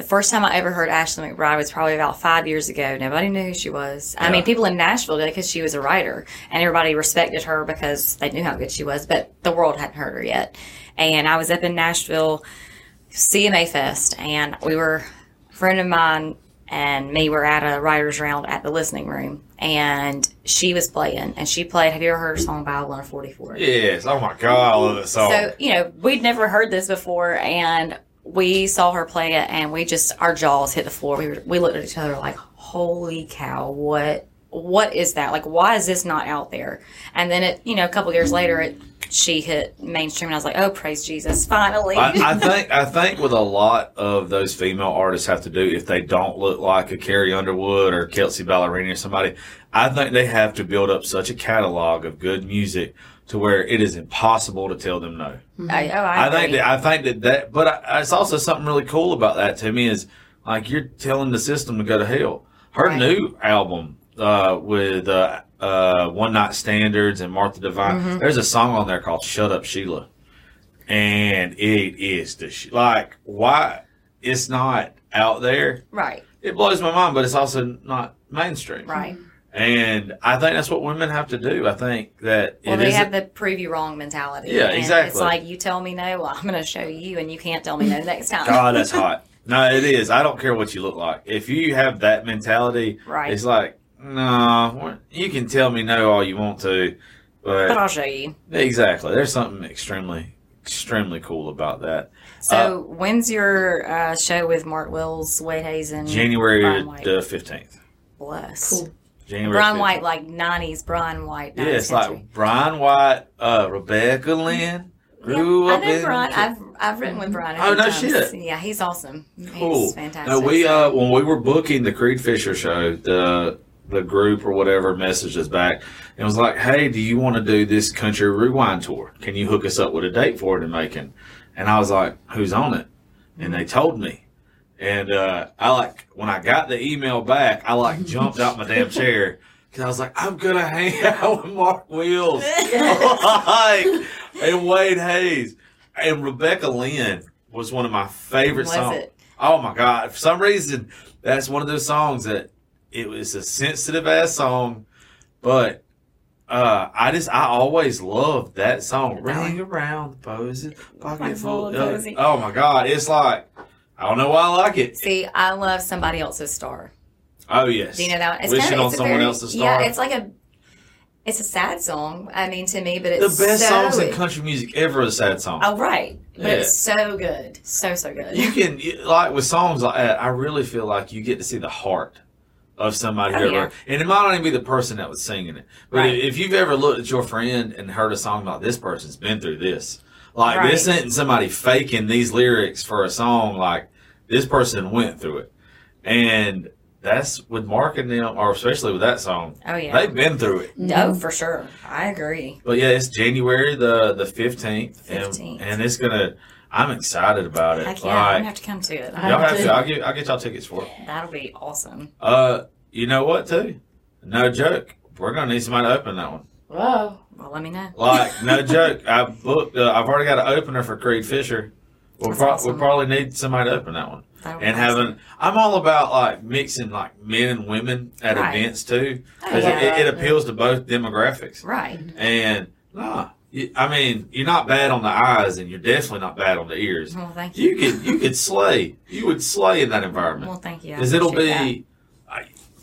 S2: the first time I ever heard Ashley McBryde was probably about five years ago. Nobody knew who she was. I mean, people in Nashville did because she was a writer, and everybody respected her because they knew how good she was. But the world hadn't heard her yet. And I was up in Nashville, CMA Fest, and we were a friend of mine and me were at a writers round at the listening room, and she was playing, and she played. Have you ever heard her song by 144?
S1: Yes. Oh my God, I love that song.
S2: So, you know, we'd never heard this before and we saw her play it and we just our jaws hit the floor. We were, we looked at each other like, "Holy cow, what what is that? Like why is this not out there?" And then it, you know, a couple years later it she hit mainstream and I was like, "Oh, praise Jesus, finally."
S1: I, I think I think with a lot of those female artists have to do if they don't look like a Carrie Underwood or Kelsea Ballerini or somebody, I think they have to build up such a catalog of good music to where it is impossible to tell them no.
S2: I, oh, I,
S1: I think that I think that that, but I, it's also something really cool about that to me is like you're telling the system to go to hell. Her
S2: Right.
S1: new album uh, with uh, uh, One Night Standards and Martha Divine,
S2: Mm-hmm.
S1: there's a song on there called "Shut Up, Sheila," and it is the sh- like why it's not out there.
S2: right,
S1: It blows my mind, but it's also not mainstream.
S2: right.
S1: And I think that's what women have to do. I think that
S2: Well,
S1: it
S2: they have the prove you wrong mentality.
S1: Yeah,
S2: And
S1: exactly.
S2: It's like you tell me no, well, I'm going to show you, and you can't tell me no next time.
S1: God, that's hot. No, it is. I don't care what you look like. If you have that mentality,
S2: Right.
S1: it's like, no, you can tell me no all you want to,
S2: but
S1: but
S2: I'll show you.
S1: exactly, there's something extremely, extremely cool about that.
S2: So, when's your uh, show with Mark Wills, Wade Hayes?
S1: January the fifteenth.
S2: Bless.
S3: Cool.
S1: January.
S2: Bryan
S1: 15th.
S2: White, like '90s Bryan White. 90s
S1: Yeah, it's
S2: country.
S1: like Bryan White, uh, Rebecca Lynn grew
S2: I
S1: up
S2: know
S1: in.
S2: Bryan. I've I've written with Bryan.
S1: Oh, no
S2: times.
S1: shit.
S2: Yeah, he's awesome.
S1: Cool.
S2: He's fantastic.
S1: No, we uh when we were booking the Creed Fisher show, the the group or whatever messaged us back and was like, "Hey, do you want to do this country rewind tour? Can you hook us up with a date for it in Macon?" And I was like, "Who's on it?" And they told me. And uh, I like when I got the email back, I like jumped out my damn chair because I was like, "I'm gonna hang out with Mark Wills, like, and Wade Hayes, and Rebecca Lynn was one of my favorite
S2: Was
S1: songs.
S2: it?
S1: Oh my god! For some reason, that's one of those songs that it was a sensitive ass song, but uh, I just I always loved that song.
S2: That
S1: Ring around the posies, pocket
S2: Pocket
S1: full
S2: full
S1: of
S2: of.
S1: Oh my god! It's like I don't know why I like it.
S2: See, I love somebody else's star.
S1: Oh yes,
S2: Do you know that one? It's
S1: wishing
S2: kinda,
S1: on
S2: it's a
S1: someone
S2: very-
S1: else's star.
S2: Yeah, it's like a. It's a sad song. I mean, to me, but it's the
S1: best
S2: so,
S1: songs in country music ever. A sad song.
S2: Oh, right, but
S1: Yeah.
S2: it's so good, so so good.
S1: you can like with songs like that. I really feel like you get to see the heart of somebody
S2: Oh,
S1: ever,
S2: yeah.
S1: and it might not even be the person that was singing it. But
S2: Right.
S1: if you've ever looked at your friend and heard a song about this person's been through this, like
S2: Right.
S1: this isn't somebody faking these lyrics for a song. Like this person went through it, and that's with Mark and them, or especially with that song.
S2: oh yeah,
S1: They've been through it.
S2: no, for sure. I agree.
S1: But yeah, it's January the the fifteenth, and, and it's gonna. I'm excited about it.
S2: Heck yeah, I'm gonna have to come to it.
S3: I
S1: Y'all
S3: have
S1: have
S3: to.
S1: to. I'll get. I'll get y'all tickets for it.
S2: That'll be awesome.
S1: Uh, you know what? Too. No joke. We're gonna need somebody to open that one.
S3: Whoa.
S2: Well, let me know.
S1: Like no joke. I booked. Uh, I've already got an opener for Creed Fisher. We'll, pro-
S2: awesome.
S1: we'll probably need somebody to open that one.
S2: That'll be
S1: And
S2: awesome.
S1: having. I'm all about like mixing like men and women at
S2: Right.
S1: events too,
S2: Oh,
S1: because
S2: yeah.
S1: it, it appeals to both demographics.
S2: right.
S1: And nah, I mean, you're not bad on the eyes, and you're definitely not bad on the ears.
S2: Well, thank you.
S1: You could you could slay. You would slay in that environment.
S2: Well, thank you.
S1: Because it'll be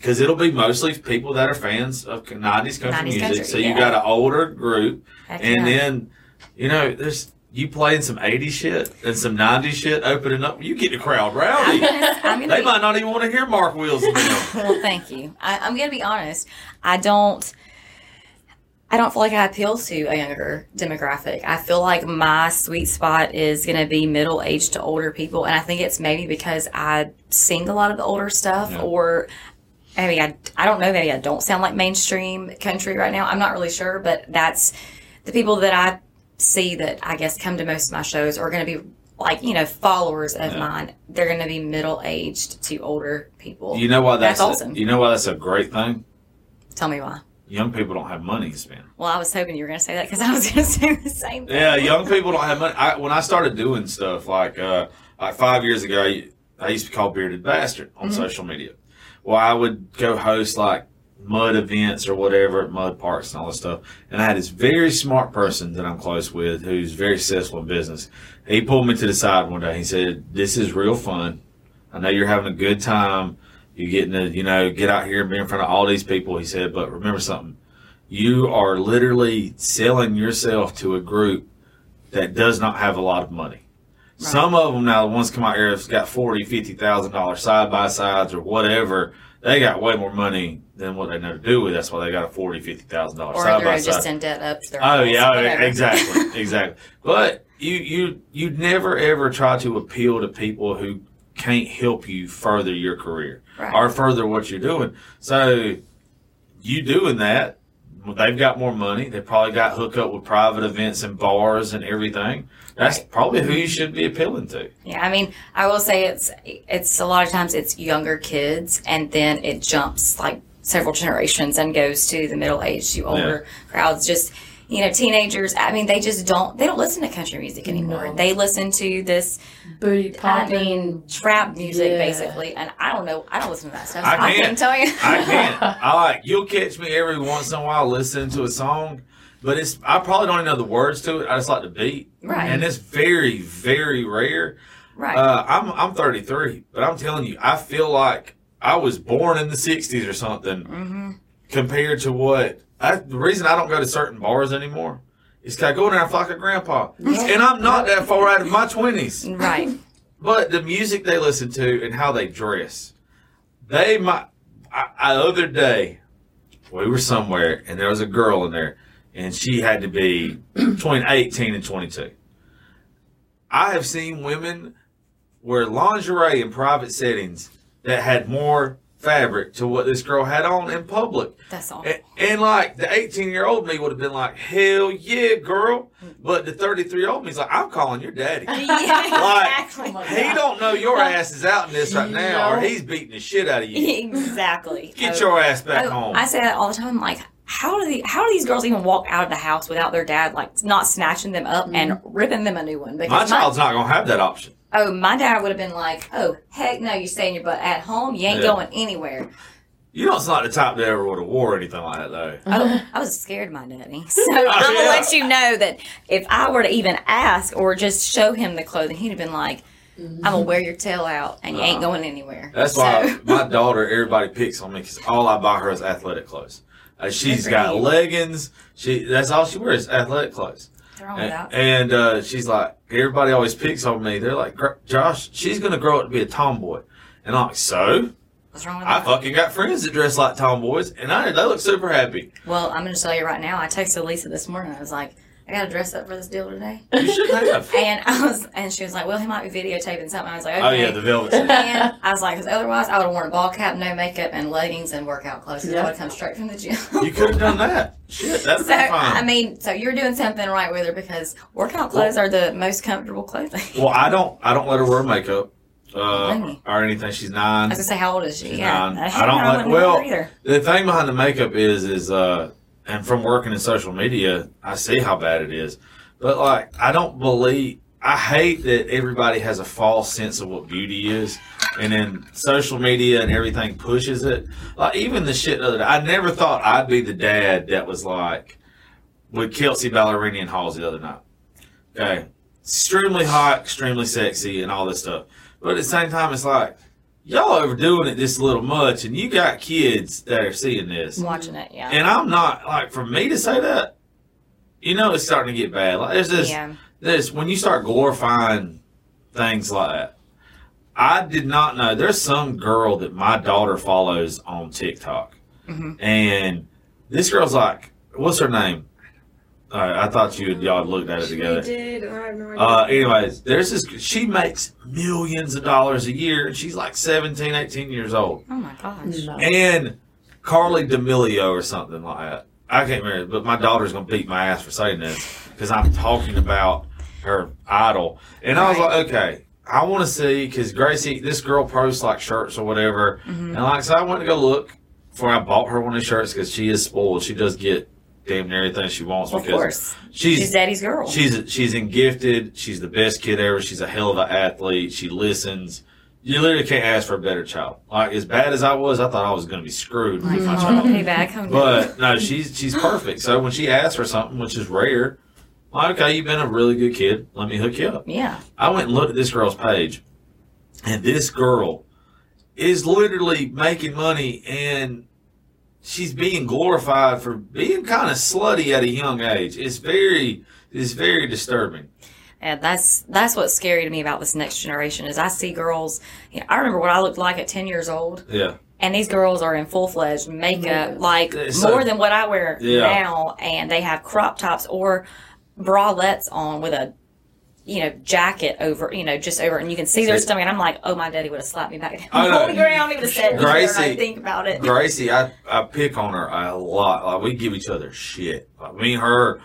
S1: because it'll be mostly people that are fans of 90s country
S2: 90s
S1: music
S2: country,
S1: so you
S2: yeah.
S1: got an older group.
S2: Heck
S1: and
S2: yeah.
S1: then you know there's you playing some 80s shit and some 90s shit opening up you get the crowd rowdy
S2: I'm gonna
S1: they
S2: be,
S1: might not even want to hear Mark Wills them.
S2: well, thank you. I, I'm gonna be honest. I don't. I don't feel like I appeal to a younger demographic. I feel like my sweet spot is going to be middle aged to older people, and I think it's maybe because I sing a lot of the older stuff,
S1: Yeah.
S2: or maybe I, I don't know, maybe I don't sound like mainstream country right now. I'm not really sure, but that's the people that I see that I guess come to most of my shows are going to be like, you know, followers of mine. They're going to be middle aged to older people.
S1: You know why that's,
S2: That's
S1: a-
S2: awesome.
S1: you know why that's a great thing.
S2: Tell me why.
S1: Young people don't have money to spend.
S2: Well, I was hoping you were going to say that because I was going to say the same thing.
S1: Yeah, young people don't have money. I, when I started doing stuff like uh, like five years ago, I, I used to be called Bearded Bastard on social media. Well, I would go host like mud events or whatever at mud parks and all this stuff. And I had this very smart person that I'm close with who's very successful in business. He pulled me to the side one day. He said, "This is real fun. I know you're having a good time. You're getting to, you know, get out here and be in front of all these people." He said, "But remember something." You are literally selling yourself to a group that does not have a lot of money. Some of them now, the ones come out here have got forty, fifty thousand dollars side by sides or whatever. They got way more money than what they know to do with. That's why they got a forty, fifty thousand dollars
S2: Or
S1: side by
S2: just
S1: side.
S2: in debt up to their
S1: Oh yeah,
S2: whatever.
S1: exactly, exactly. But you you you never ever try to appeal to people who can't help you further your career
S2: Right.
S1: or further what you're doing. So you doing that, they've got more money. They probably got hooked up with private events and bars and everything. That's
S2: Right.
S1: probably who you should be appealing to.
S2: Yeah, I mean, I will say it's it's a lot of times it's younger kids, and then it jumps like several generations and goes to the middle aged to older crowds. Just you know, teenagers. I mean, they just don't they don't listen to country music anymore.
S3: No.
S2: They listen to this.
S3: Booty
S2: I
S3: popping.
S2: mean, trap music
S3: Yeah.
S2: basically, and I don't know. I don't listen to that stuff.
S1: I
S2: I,
S1: can't.
S2: tell you.
S1: I can't. I like you'll catch me every once in a while listening to a song, but it's I probably don't even know the words to it. I just like the beat,
S2: Right.
S1: and it's very very rare.
S2: right.
S1: Uh, I'm I'm 33, but I'm telling you, I feel like I was born in the 60s or something
S2: hmm
S1: compared to what. I, the reason I don't go to certain bars anymore is 'cause I go in there and feel like a grandpa, and I'm not that far out of my 20s.
S2: Right.
S1: But the music they listen to and how they dress, they might. I, I other day, we were somewhere and there was a girl in there, and she had to be between eighteen and twenty-two. I have seen women wear lingerie in private settings that had more fabric to what this girl had on in public.
S2: That's all.
S1: And, and like the 18 year old me would have been like, hell yeah, girl. But the 33 year old me's like, I'm calling your daddy.
S2: yeah,
S1: Like,
S2: exactly.
S3: my
S1: He don't know your ass is out in this right now, or he's beating the shit out of you.
S2: exactly.
S1: Get
S2: Oh,
S1: your ass back
S2: oh,
S1: home.
S2: I say that all the time. Like, how do the how do these girls even walk out of the house without their dad like not snatching them up and mm-hmm. ripping them a new one?
S1: My child's not gonna have that option.
S2: oh, my dad would have been like, oh heck no, you stay in your butt at home. You ain't
S1: Yeah.
S2: going anywhere.
S1: You know, it's not the type that ever would have wore anything like that though.
S2: Oh, mm-hmm. I was scared of my daddy. So I'm gonna
S1: yeah.
S2: let you know that if I were to even ask or just show him the clothing, he'd have been like, mm-hmm. I'm gonna wear your tail out and you ain't
S1: Uh-uh.
S2: going anywhere.
S1: That's
S2: So-
S1: why my daughter, everybody picks on me because all I buy her is athletic clothes. Uh, she's got leggings. She that's all she wears, athletic clothes.
S2: What's wrong with
S1: And, and uh, she's like, everybody always picks on me. They're like, Josh, she's gonna grow up to be a tomboy. And I'm like, so
S2: What's wrong with
S1: I
S2: that?
S1: fucking got friends that dress like tomboys, and I they look super happy.
S2: Well, I'm going to tell you right now. I texted Lisa this morning. I was like, I got to dress up for this deal today.
S1: You should have.
S2: And I was, and she was like, "Well, he might be videotaping something." I was like, "Okay."
S1: oh yeah, the velvet. suit.
S2: and I was like, "Cause otherwise, I would have worn a ball cap, no makeup, and leggings and workout clothes. 'cause I would have come straight from the gym."
S1: You could have done that. Shit, that's
S2: So
S1: fine.
S2: I mean, so you're doing something right with her because workout clothes are the most comfortable clothing.
S1: well, I don't. I don't let her wear makeup uh, or anything. She's
S2: I
S1: nine.
S2: was gonna say, how old is she?
S1: She's
S2: yeah,
S1: nine. I don't let.
S2: wouldn't
S1: Well, the thing behind the makeup is is uh, and from working in social media, I see how bad it is. But like, I don't believe. I hate that everybody has a false sense of what beauty is, and then social media and everything pushes it. Like even the shit the other day, I never thought I'd be the dad that was like with Kelsea Ballerini and Halls the other night. Okay, extremely hot, extremely sexy, and all this stuff. But at the same time, it's like y'all overdoing it just a little much, and you got kids that are seeing this.
S2: Watching it, yeah,
S1: And I'm not like for me to say that, you know, it's starting to get bad. Like there's this,
S2: yeah.
S1: this when you start glorifying things like that. I did not know there's some girl that my daughter follows on TikTok,
S2: Mhm.
S1: and this girl's like, what's her name? All right, I thought you and y'all looked at it
S4: She
S1: together.
S4: did, and I have no idea.
S1: Uh, anyways, there's this. She makes millions of dollars a year, and she's like 17, 18 years old.
S2: Oh my gosh.
S3: No.
S1: And Carly D'Amelio or something like that. I can't remember, but my daughter's gonna beat my ass for saying this because I'm talking about her idol, and I was like, okay, I want to see because Gracie, this girl posts like shirts or whatever,
S2: Mm-hmm.
S1: and like so I went to go look before I bought her one of the shirts because she is spoiled. She does get damn near everything she wants
S2: Of
S1: because
S2: course.
S1: she's
S2: She's daddy's girl.
S1: She's she's in gifted. She's the best kid ever. She's a hell of an athlete. She listens. You literally can't ask for a better child. Like as bad as I was, I thought I was going to be screwed with my
S2: oh,
S1: child.
S2: payback.
S1: But no, she's she's perfect. So when she asks for something, which is rare, like okay, you've been a really good kid. Let me hook you up.
S2: yeah.
S1: I went and looked at this girl's page, and this girl is literally making money and she's being glorified for being kind of slutty at a young age. It's very it's very disturbing.
S2: And that's that's what's scary to me about this next generation is I see girls. You know, I remember what I looked like at ten years old,
S1: Yeah.
S2: and these girls are in full fledged makeup,
S3: Makeup.
S2: like
S1: so-
S2: more than what I wear
S1: Yeah.
S2: now, and they have crop tops or bralettes on with a you know jacket over, you know, just over, and you can see their stomach. And I'm like, oh, my daddy would have slapped me back
S1: I
S2: down
S1: know.
S2: on the ground. He would have said, me and
S1: Gracie-
S2: I think about it.
S1: Gracie, I, I pick on her a lot. Like we give each other shit. Like me and her,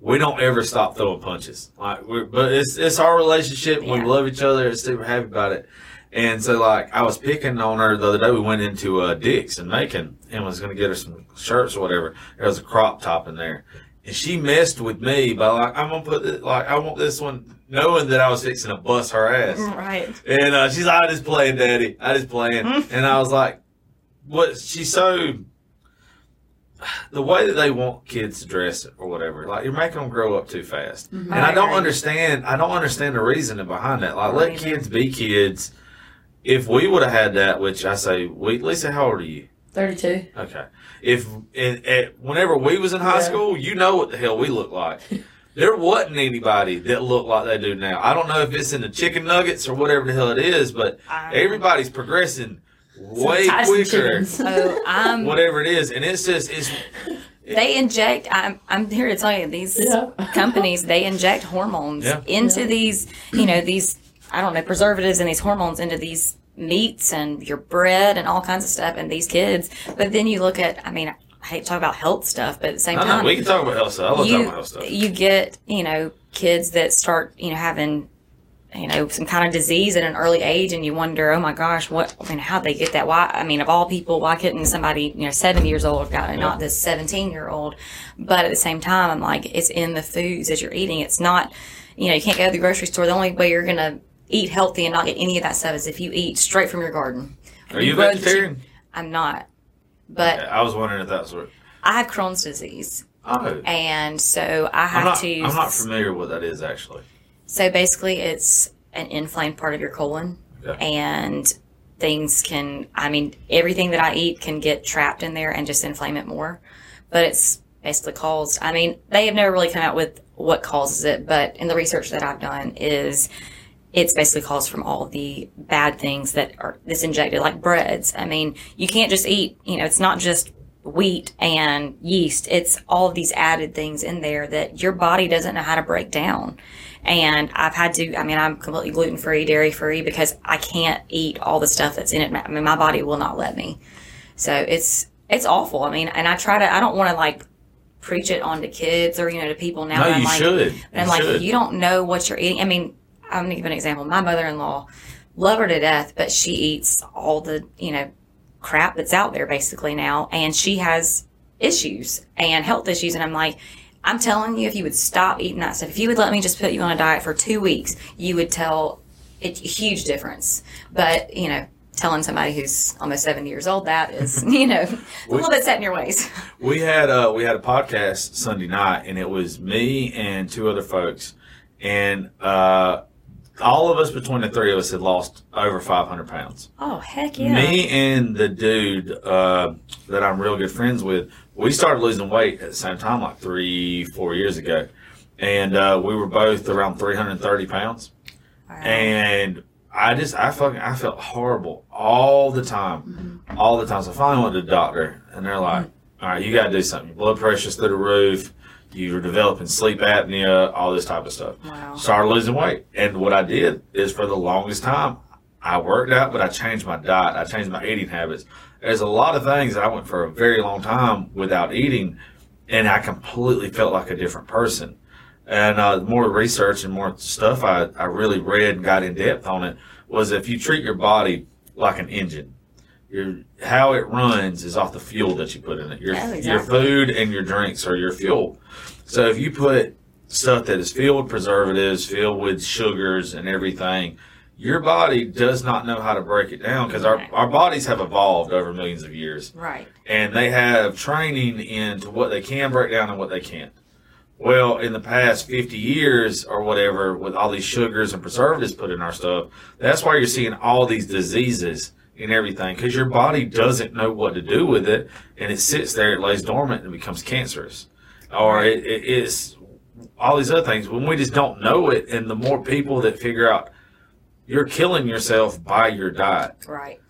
S1: we don't ever stop throwing punches. Like, we're, but it's it's our relationship. We love each other. and super happy about it. And so, like, I was picking on her the other day. We went into uh, Dick's and Macon and was going to get her some shirts or whatever. There was a crop top in there, and she messed with me by like, I'm gonna put it like I want this one, knowing that I was fixing to bust her ass.
S2: Right.
S1: And uh, she's like, I just playing, Daddy. I just playing. and I was like, what? She's so. The way that they want kids to dress or whatever, like you're making them grow up too fast, and I
S2: I
S1: don't understand. I don't understand the reasoning behind that. Like,
S2: I
S1: let kids be kids. If we would have had that, which I say, we Lisa, how old are you?
S3: 32.
S1: Okay. If in, at, whenever we was in high
S3: Yeah.
S1: school, you know what the hell we look like. there wasn't anybody that looked like they do now. I don't know if it's in the chicken nuggets or whatever the hell it is, but
S2: I-
S1: everybody's progressing way quicker.
S2: So oh, I'm.
S1: Whatever it is, and it's just it's
S2: They inject. I'm. I'm here to tell you these
S3: Yeah.
S2: companies. They inject hormones
S1: Yeah.
S2: into
S3: Yeah.
S2: these. You know these. I don't know preservatives and these hormones into these meats and your bread and all kinds of stuff and these kids. But then you look at. I mean, I hate to talk about health stuff, but at the same time,
S1: we can talk about health stuff. I love talking
S2: you
S1: about health stuff.
S2: you get you know kids that start you know having you know some kind of disease at an early age and you wonder oh my gosh what I mean how'd they get that why I mean of all people why couldn't somebody you know seven years old have gotten it not this 17 year old but at the same time I'm like it's in the foods that you're eating it's not you know you can't go to the grocery store the only way you're gonna eat healthy and not get any of that stuff is if you eat straight from your garden
S1: Are you
S3: Growing
S1: vegetarian?
S2: I'm not but
S1: Yeah, I was wondering if that's what.
S2: I have Crohn's disease
S1: Oh,
S2: and so I
S1: I'm
S2: have
S1: not.
S2: to
S1: I'm not familiar with what that is actually.
S2: So basically, it's an inflamed part of your colon,
S1: Okay.
S2: and things can. I mean, everything that I eat can get trapped in there and just inflame it more. But it's basically caused. I mean, they have never really come out with what causes it, but in the research that I've done, is it's basically caused from all the bad things that are this injected, like breads. I mean, you can't just eat. You know, it's not just wheat and yeast. It's all of these added things in there that your body doesn't know how to break down. And I've had to, I mean, I'm completely gluten free, dairy free because I can't eat all the stuff that's in it. I mean, my body will not let me. So it's, it's awful. I mean, and I try to, I don't want to like preach it onto kids or, you know, to people now.
S1: No,
S2: I'm
S1: you
S2: like,
S1: should. You
S2: like,
S1: should.
S2: you don't know what you're eating. I mean, I'm gonna give an example. My mother-in-law, love her to death, but she eats all the, you know, crap that's out there basically now, and she has issues and health issues. And I'm like, I'm telling you, if you would stop eating that stuff, if you would let me just put you on a diet for two weeks, you would tell a huge difference. But you know. Telling somebody who's almost 70 years old that is, you know, a little bit set in your ways.
S1: We had uh we had a podcast Sunday night, and it was me and two other folks, and uh, all of us between the three of us had lost over five hundred pounds.
S2: Oh, heck yeah.
S1: Me and the dude uh, that I'm real good friends with, we started losing weight at the same time, like three, four years ago, and uh, we were both around three hundred thirty pounds,
S2: Wow.
S1: and I just I fucking I felt horrible all the time, all the time. So I finally went to the doctor, and they're like, "All right, you got to do something. Your blood pressure's through the roof. You were developing sleep apnea, all this type of stuff.
S2: Wow.
S1: Started losing weight. And what I did is for the longest time, I worked out, but I changed my diet. I changed my eating habits. There's a lot of things I went for a very long time without eating, and I completely felt like a different person. And uh, the more research and more stuff I, I really read and got in depth on it was if you treat your body like an engine, your how it runs is off the fuel that you put in it. Your
S2: Oh,
S1: your food and your drinks are your fuel. So if you put stuff that is filled with preservatives, filled with sugars and everything, your body does not know how to break it down because our, our bodies have evolved over millions of years
S2: Right.
S1: and they have training into what they can break down and what they can't. Well, in the past 50 years or whatever, with all these sugars and preservatives put in our stuff, that's why you're seeing all these diseases and everything because your body doesn't know what to do with it and it sits there, it lays dormant and becomes cancerous. Or it, it is all these other things when we just don't know it. And the more people that figure out you're killing yourself by your diet,
S2: Right.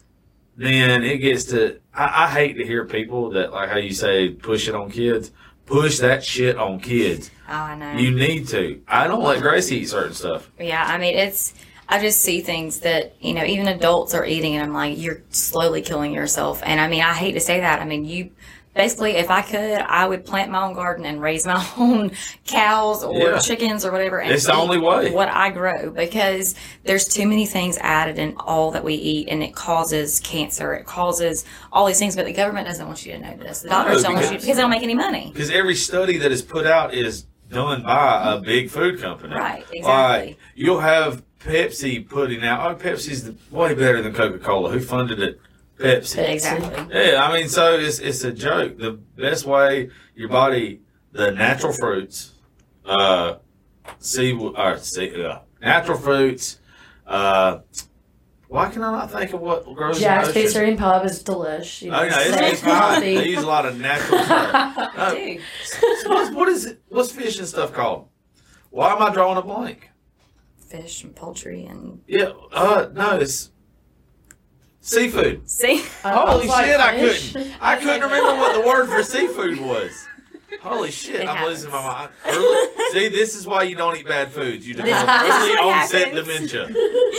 S1: then it gets to I, I hate to hear people that like how you say push it on kids push that shit on kids
S2: Oh, I know.
S1: you need to i don't let Grace eat certain stuff
S2: Yeah, I mean, it's, I just see things that, you know, even adults are eating, and I'm like, you're slowly killing yourself. And I mean, I hate to say that. I mean, you basically, if I could, I would plant my own garden and raise my own cows or
S1: Yeah.
S2: chickens or whatever. And
S1: It's the only way.
S2: What I grow because there's too many things added in all that we eat, and it causes cancer. It causes all these things, but the government doesn't want you to know this. The doctors don't want you
S1: because-
S2: because they don't make any money.
S1: because every study that is put out is done by a big food company
S2: Right, exactly.
S1: like you'll have pepsi putting out oh pepsi's the, way better than coca-cola who funded it pepsi
S2: Exactly.
S1: Yeah, I mean, so it's it's a joke. The best way your body, the natural fruits, uh, sea or sea, uh, natural fruits. Uh, why can I not think of what grows
S3: Jack's
S1: in ocean?
S3: And Pub is delish. You know,
S1: Oh, no, it's, it's fine. They use a lot of natural stuff. Uh, so what's, what is it? What's fish and stuff called? Why am I drawing a blank?
S2: Fish and poultry and
S1: Yeah, uh, no, it's seafood.
S2: see.
S3: I
S1: Holy
S3: was like,
S1: shit, I
S3: fish.
S1: couldn't. I couldn't remember what the word for seafood was. Holy shit,
S2: It
S1: I'm losing my mind. Early, see, this is why you don't eat bad foods. You develop early onset
S2: happens.
S1: dementia.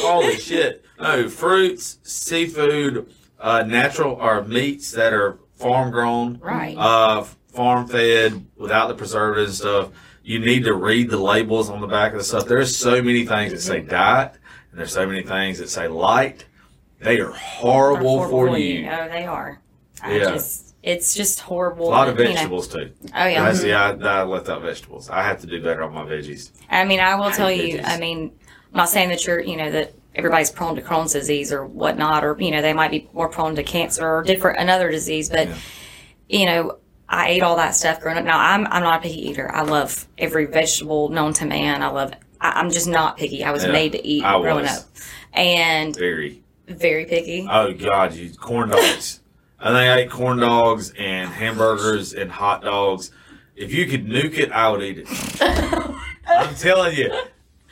S1: Holy shit. No, fruits, seafood, uh, natural or meats that are farm grown,
S2: Right.
S1: uh, farm fed, without the preservatives and stuff. You need to read the labels on the back of the stuff. There's so many things that say diet, and there's so many things that say light. They are horrible, for you.
S2: Oh, they are. I
S1: Yeah.
S2: just, it's just horrible.
S1: A lot of
S2: you know.
S1: vegetables too.
S2: Oh yeah.
S1: I see. I, I left out vegetables. I have to do better on my veggies.
S2: I mean, I will tell you.
S1: veggies.
S2: I mean, I'm not saying that you're, you know, that everybody's prone to Crohn's disease or whatnot, or you know, they might be more prone to cancer or different another disease. But
S1: Yeah.
S2: you know, I ate all that stuff growing up. Now I'm I'm not a picky eater. I love every vegetable known to man. I love. I, I'm just not picky. I was
S1: Yeah,
S2: made to eat
S1: I
S2: growing
S1: was.
S2: up, and
S1: Very.
S2: very picky.
S1: Oh God, you corn dogs. I think I ate corn dogs and hamburgers and hot dogs. If you could nuke it, I would eat it. I'm telling you.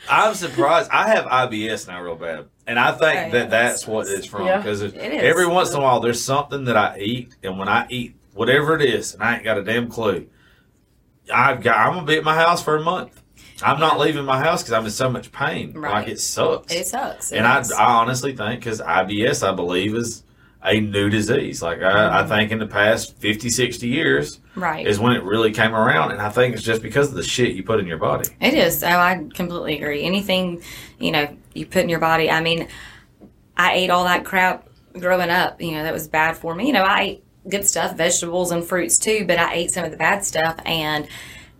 S1: I'm surprised. I have IBS now, real bad, and I think
S2: Oh, yeah,
S1: that that's
S2: that's-
S1: what it's from.
S3: Yeah.
S1: Because
S2: It is.
S1: every once in a while, there's something that I eat, and when I eat whatever it is, and I ain't got a damn clue, I've got. I'm gonna be at my house for a month. I'm not leaving my house because I'm in so much pain.
S2: Right.
S1: Like it sucks.
S2: It sucks. It
S1: and I. I honestly think because IBS, I believe, is a new disease. Like I,
S2: Mm-hmm.
S1: I think in the past 50, 60 years
S2: right.
S1: is when it really came around, and I think it's just because of the shit you put in your body.
S2: It is. Oh, I completely agree. Anything, you know, you put in your body. I mean, I ate all that crap growing up. You know, that was bad for me. You know, I ate good stuff, vegetables and fruits too, but I ate some of the bad stuff, and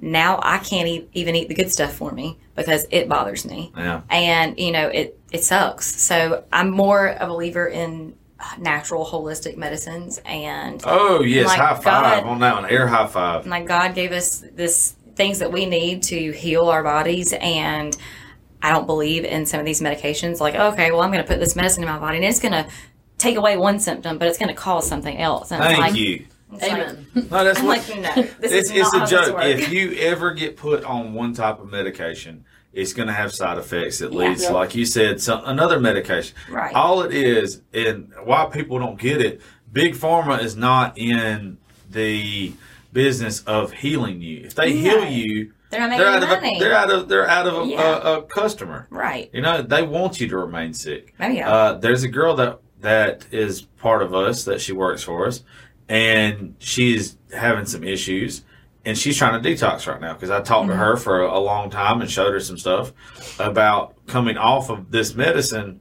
S2: now I can't eat, even eat the good stuff for me because it bothers me.
S1: Yeah.
S2: And you know, it it sucks. So I'm more a believer in natural, holistic medicines and
S1: Oh yes,
S2: My
S1: high five
S2: God.
S1: on that one. Air high five.
S2: like God gave us this things that we need to heal our bodies and I don't believe in some of these medications like okay well I'm going to put this medicine in my body and it's going to take away one symptom but it's going to cause something else and
S1: Thank
S2: like,
S1: you.
S2: it's like-
S3: Amen.
S1: No, that's
S2: I'm
S1: what.
S2: like no this
S1: it's
S2: is
S1: it's a joke. If you ever get put on one type of medication, it's going to have side effects that
S2: Yeah.
S1: leads,
S3: Yep.
S1: like you said, some, another medication.
S2: Right.
S1: All it is, and why people don't get it, big pharma is not in the business of healing you. If they
S2: Yeah.
S1: heal you,
S2: They're not
S1: they're
S2: making
S1: out of
S2: money.
S1: a, they're out of they're out of a,
S2: Yeah.
S1: a, a customer.
S2: right.
S1: You know, they want you to remain sick.
S2: Oh yeah.
S1: Uh, there's a girl that that is part of us that she works for us, and she's having some issues, and she's trying to detox right now because I talked to mm-hmm. her for a, a long time and showed her some stuff about coming off of this medicine.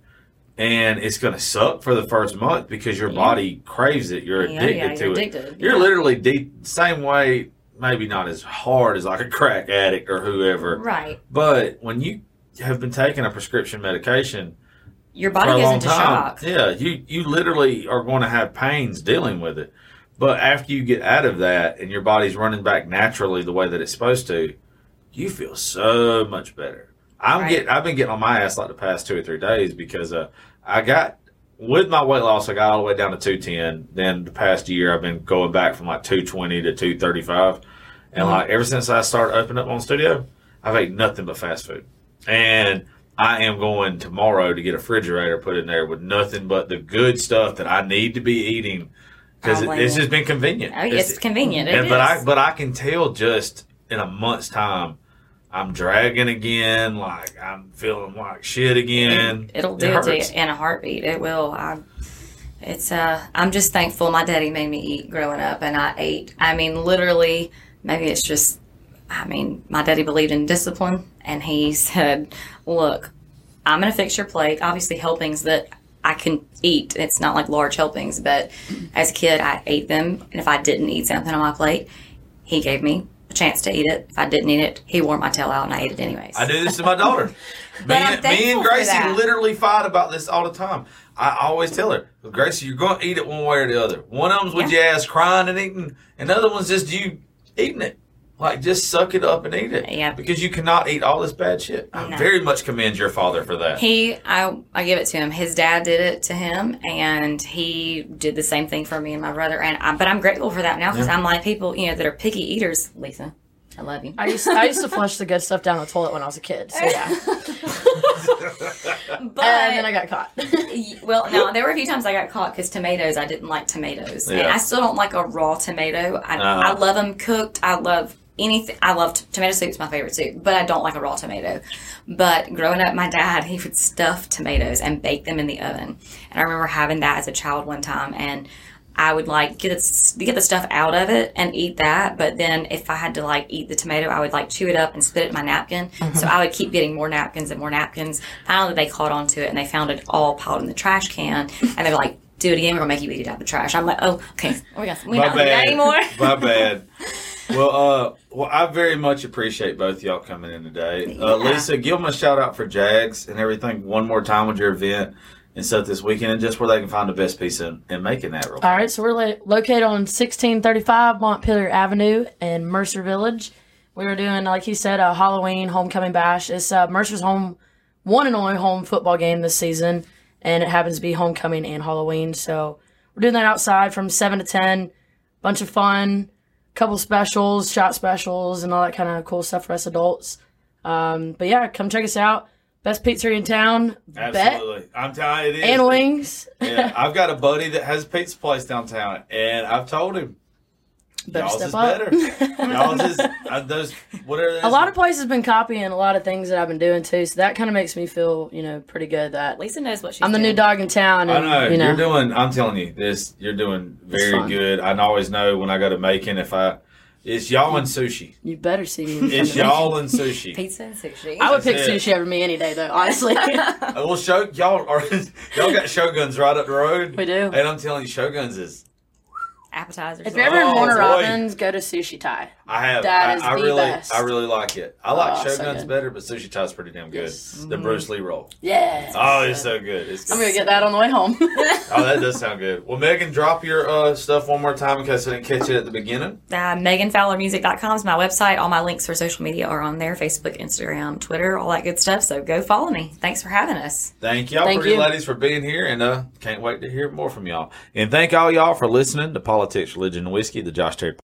S1: And it's going to suck for the first month because your
S2: Yeah.
S1: body craves it. You're
S2: Yeah,
S1: addicted
S2: yeah,
S1: to
S2: you're
S1: it.
S2: addicted,
S1: You're literally de- same way, maybe not as hard as like a crack addict or whoever,
S2: right.
S1: but when you have been taking a prescription medication,
S2: Your body goes into
S1: time.
S2: shock.
S1: Yeah, you you literally are going to have pains dealing with it. But after you get out of that and your body's running back naturally the way that it's supposed to, you feel so much better. I'm
S2: Right.
S1: getting I've been getting on my ass like the past two or three days because uh, I got with my weight loss I got all the way down to 210. Then the past year I've been going back from like 220 to 235. And
S2: Mm-hmm.
S1: like ever since I started opening up on studio, I've ate nothing but fast food. And I am going tomorrow to get a refrigerator put in there with nothing but the good stuff that I need to be eating because it, it's just been convenient.
S2: Oh, yeah, it's convenient. It
S1: and, but I but I can tell just in a month's time, I'm dragging again. Like I'm feeling like shit again.
S2: It'll do it, to you in a heartbeat. It will. I, it's uh, I'm just thankful my daddy made me eat growing up, and I ate. I mean, literally, maybe it's just. I mean, my daddy believed in discipline, and he said, "Look, I'm going to fix your plate. Obviously, helpings that I can eat. It's not like large helpings, but as a kid, I ate them, and if I didn't eat something on my plate, he gave me a chance to eat it. If I didn't eat it, he wore my tail out, and I ate it anyways.
S1: I do this to my daughter. me, and, me and Gracie literally fight about this all the time. I always tell her, Gracie, you're going to eat it one way or the other. One of them's with your ass crying and eating, and the other one's just you eating it. Like, just suck it up and eat it.
S2: Yeah.
S1: Because you cannot eat all this bad shit. I very much commend your father for that.
S2: He, I, I give it to him. His dad did it to him, and he did the same thing for me and my brother. And I, but I'm grateful for that now because I'm like people, you know, that are picky eaters. Lisa, I love you.
S3: I used I used to flush the good stuff down the toilet when I was a kid. So yeah,
S2: But
S3: and then I got caught.
S2: well, no, there were a few times I got caught because tomatoes. I didn't like tomatoes, and
S1: Yeah.
S2: I still don't like a raw tomato. I,
S1: Uh-huh.
S2: I love them cooked. I love anything. I love t- tomato soup's my favorite soup, but I don't like a raw tomato. But growing up, my dad he would stuff tomatoes and bake them in the oven, and I remember having that as a child one time, and I would like get it, get the stuff out of it and eat that. But then if I had to like eat the tomato, I would like chew it up and spit it in my napkin. Mm-hmm. So I would keep getting more napkins and more napkins. Finally, they caught on to it and they found it all piled in the trash can. And they were like, "Do it again. We're gonna make you eat it out of the trash." I'm like, "Oh, okay. We got we
S1: My
S2: don't do that anymore."
S1: My bad. Well, uh, well, I very much appreciate both y'all coming in today. Uh,
S2: Yeah.
S1: Lisa, give them a shout out for Jags and everything one more time with your event and stuff this weekend, and just where they can find the best piece in, in making that. Real
S3: All right, so we're lo- located on 1635 Montpelier Avenue in Mercer Village. We were doing, like he said, a Halloween homecoming bash. It's uh, Mercer's home, one and only home football game this season, and it happens to be homecoming and Halloween. So we're doing that outside from 7 to 10. Bunch of fun, couple specials, shot specials, and all that kind of cool stuff for us adults. Um, but yeah, come check us out. Best pizzeria in town. Bet
S1: Absolutely, I'm telling you, it is.
S3: and wings.
S1: yeah, I've got a buddy that has a pizza place downtown, and I've told him.
S3: Better
S1: Y'all's
S3: step
S1: is
S3: up.
S1: better. Y'all's is uh, those whatever.
S3: a lot of places been copying a lot of things that I've been doing too, so that kind of makes me feel, you know, pretty good that
S2: Lisa knows what she's doing.
S3: I'm the new dog in town.
S1: I
S3: And,
S1: know,
S3: you know,
S1: you're doing. I'm telling you, this you're doing very good. I always know when I go to Macon if I, it's y'all and sushi.
S3: you better see me.
S1: It's y'all and sushi.
S2: Pizza and sushi.
S3: I would pick
S1: it.
S3: sushi over me any day, though. Honestly,
S1: Uh, Well, show y'all are y'all got Shoguns right up the road.
S3: we do.
S1: And I'm telling you, Shoguns is.
S2: Appetizers.
S3: If you're ever in
S1: Oh,
S3: Warner
S1: boy.
S3: Robins, go to Sushi Thai.
S1: I have.
S3: That
S1: I,
S3: is
S1: I
S3: the
S1: really,
S3: best.
S1: I really like it. I like
S3: Oh,
S1: Shoguns
S3: good.
S1: better, but Sushi Thai's pretty damn good.
S3: Yes.
S1: The Bruce Lee roll.
S3: Yeah.
S1: Oh, it's so good. It's good.
S3: I'm gonna get that on the way home.
S1: Oh, that does sound good. Well, Megan, drop your uh, stuff one more time in case I didn't catch it at the beginning.
S2: Uh, MeganFowlerMusic.com is my website. All my links for social media are on there Facebook, Instagram, Twitter, all that good stuff. So go follow me. Thanks for having us.
S1: Thank y'all,
S3: Thank
S1: pretty
S3: you.
S1: ladies, for being here, and uh, can't wait to hear more from y'all. And thank all y'all for listening to Politics, Religion, and Whiskey, the Josh Terry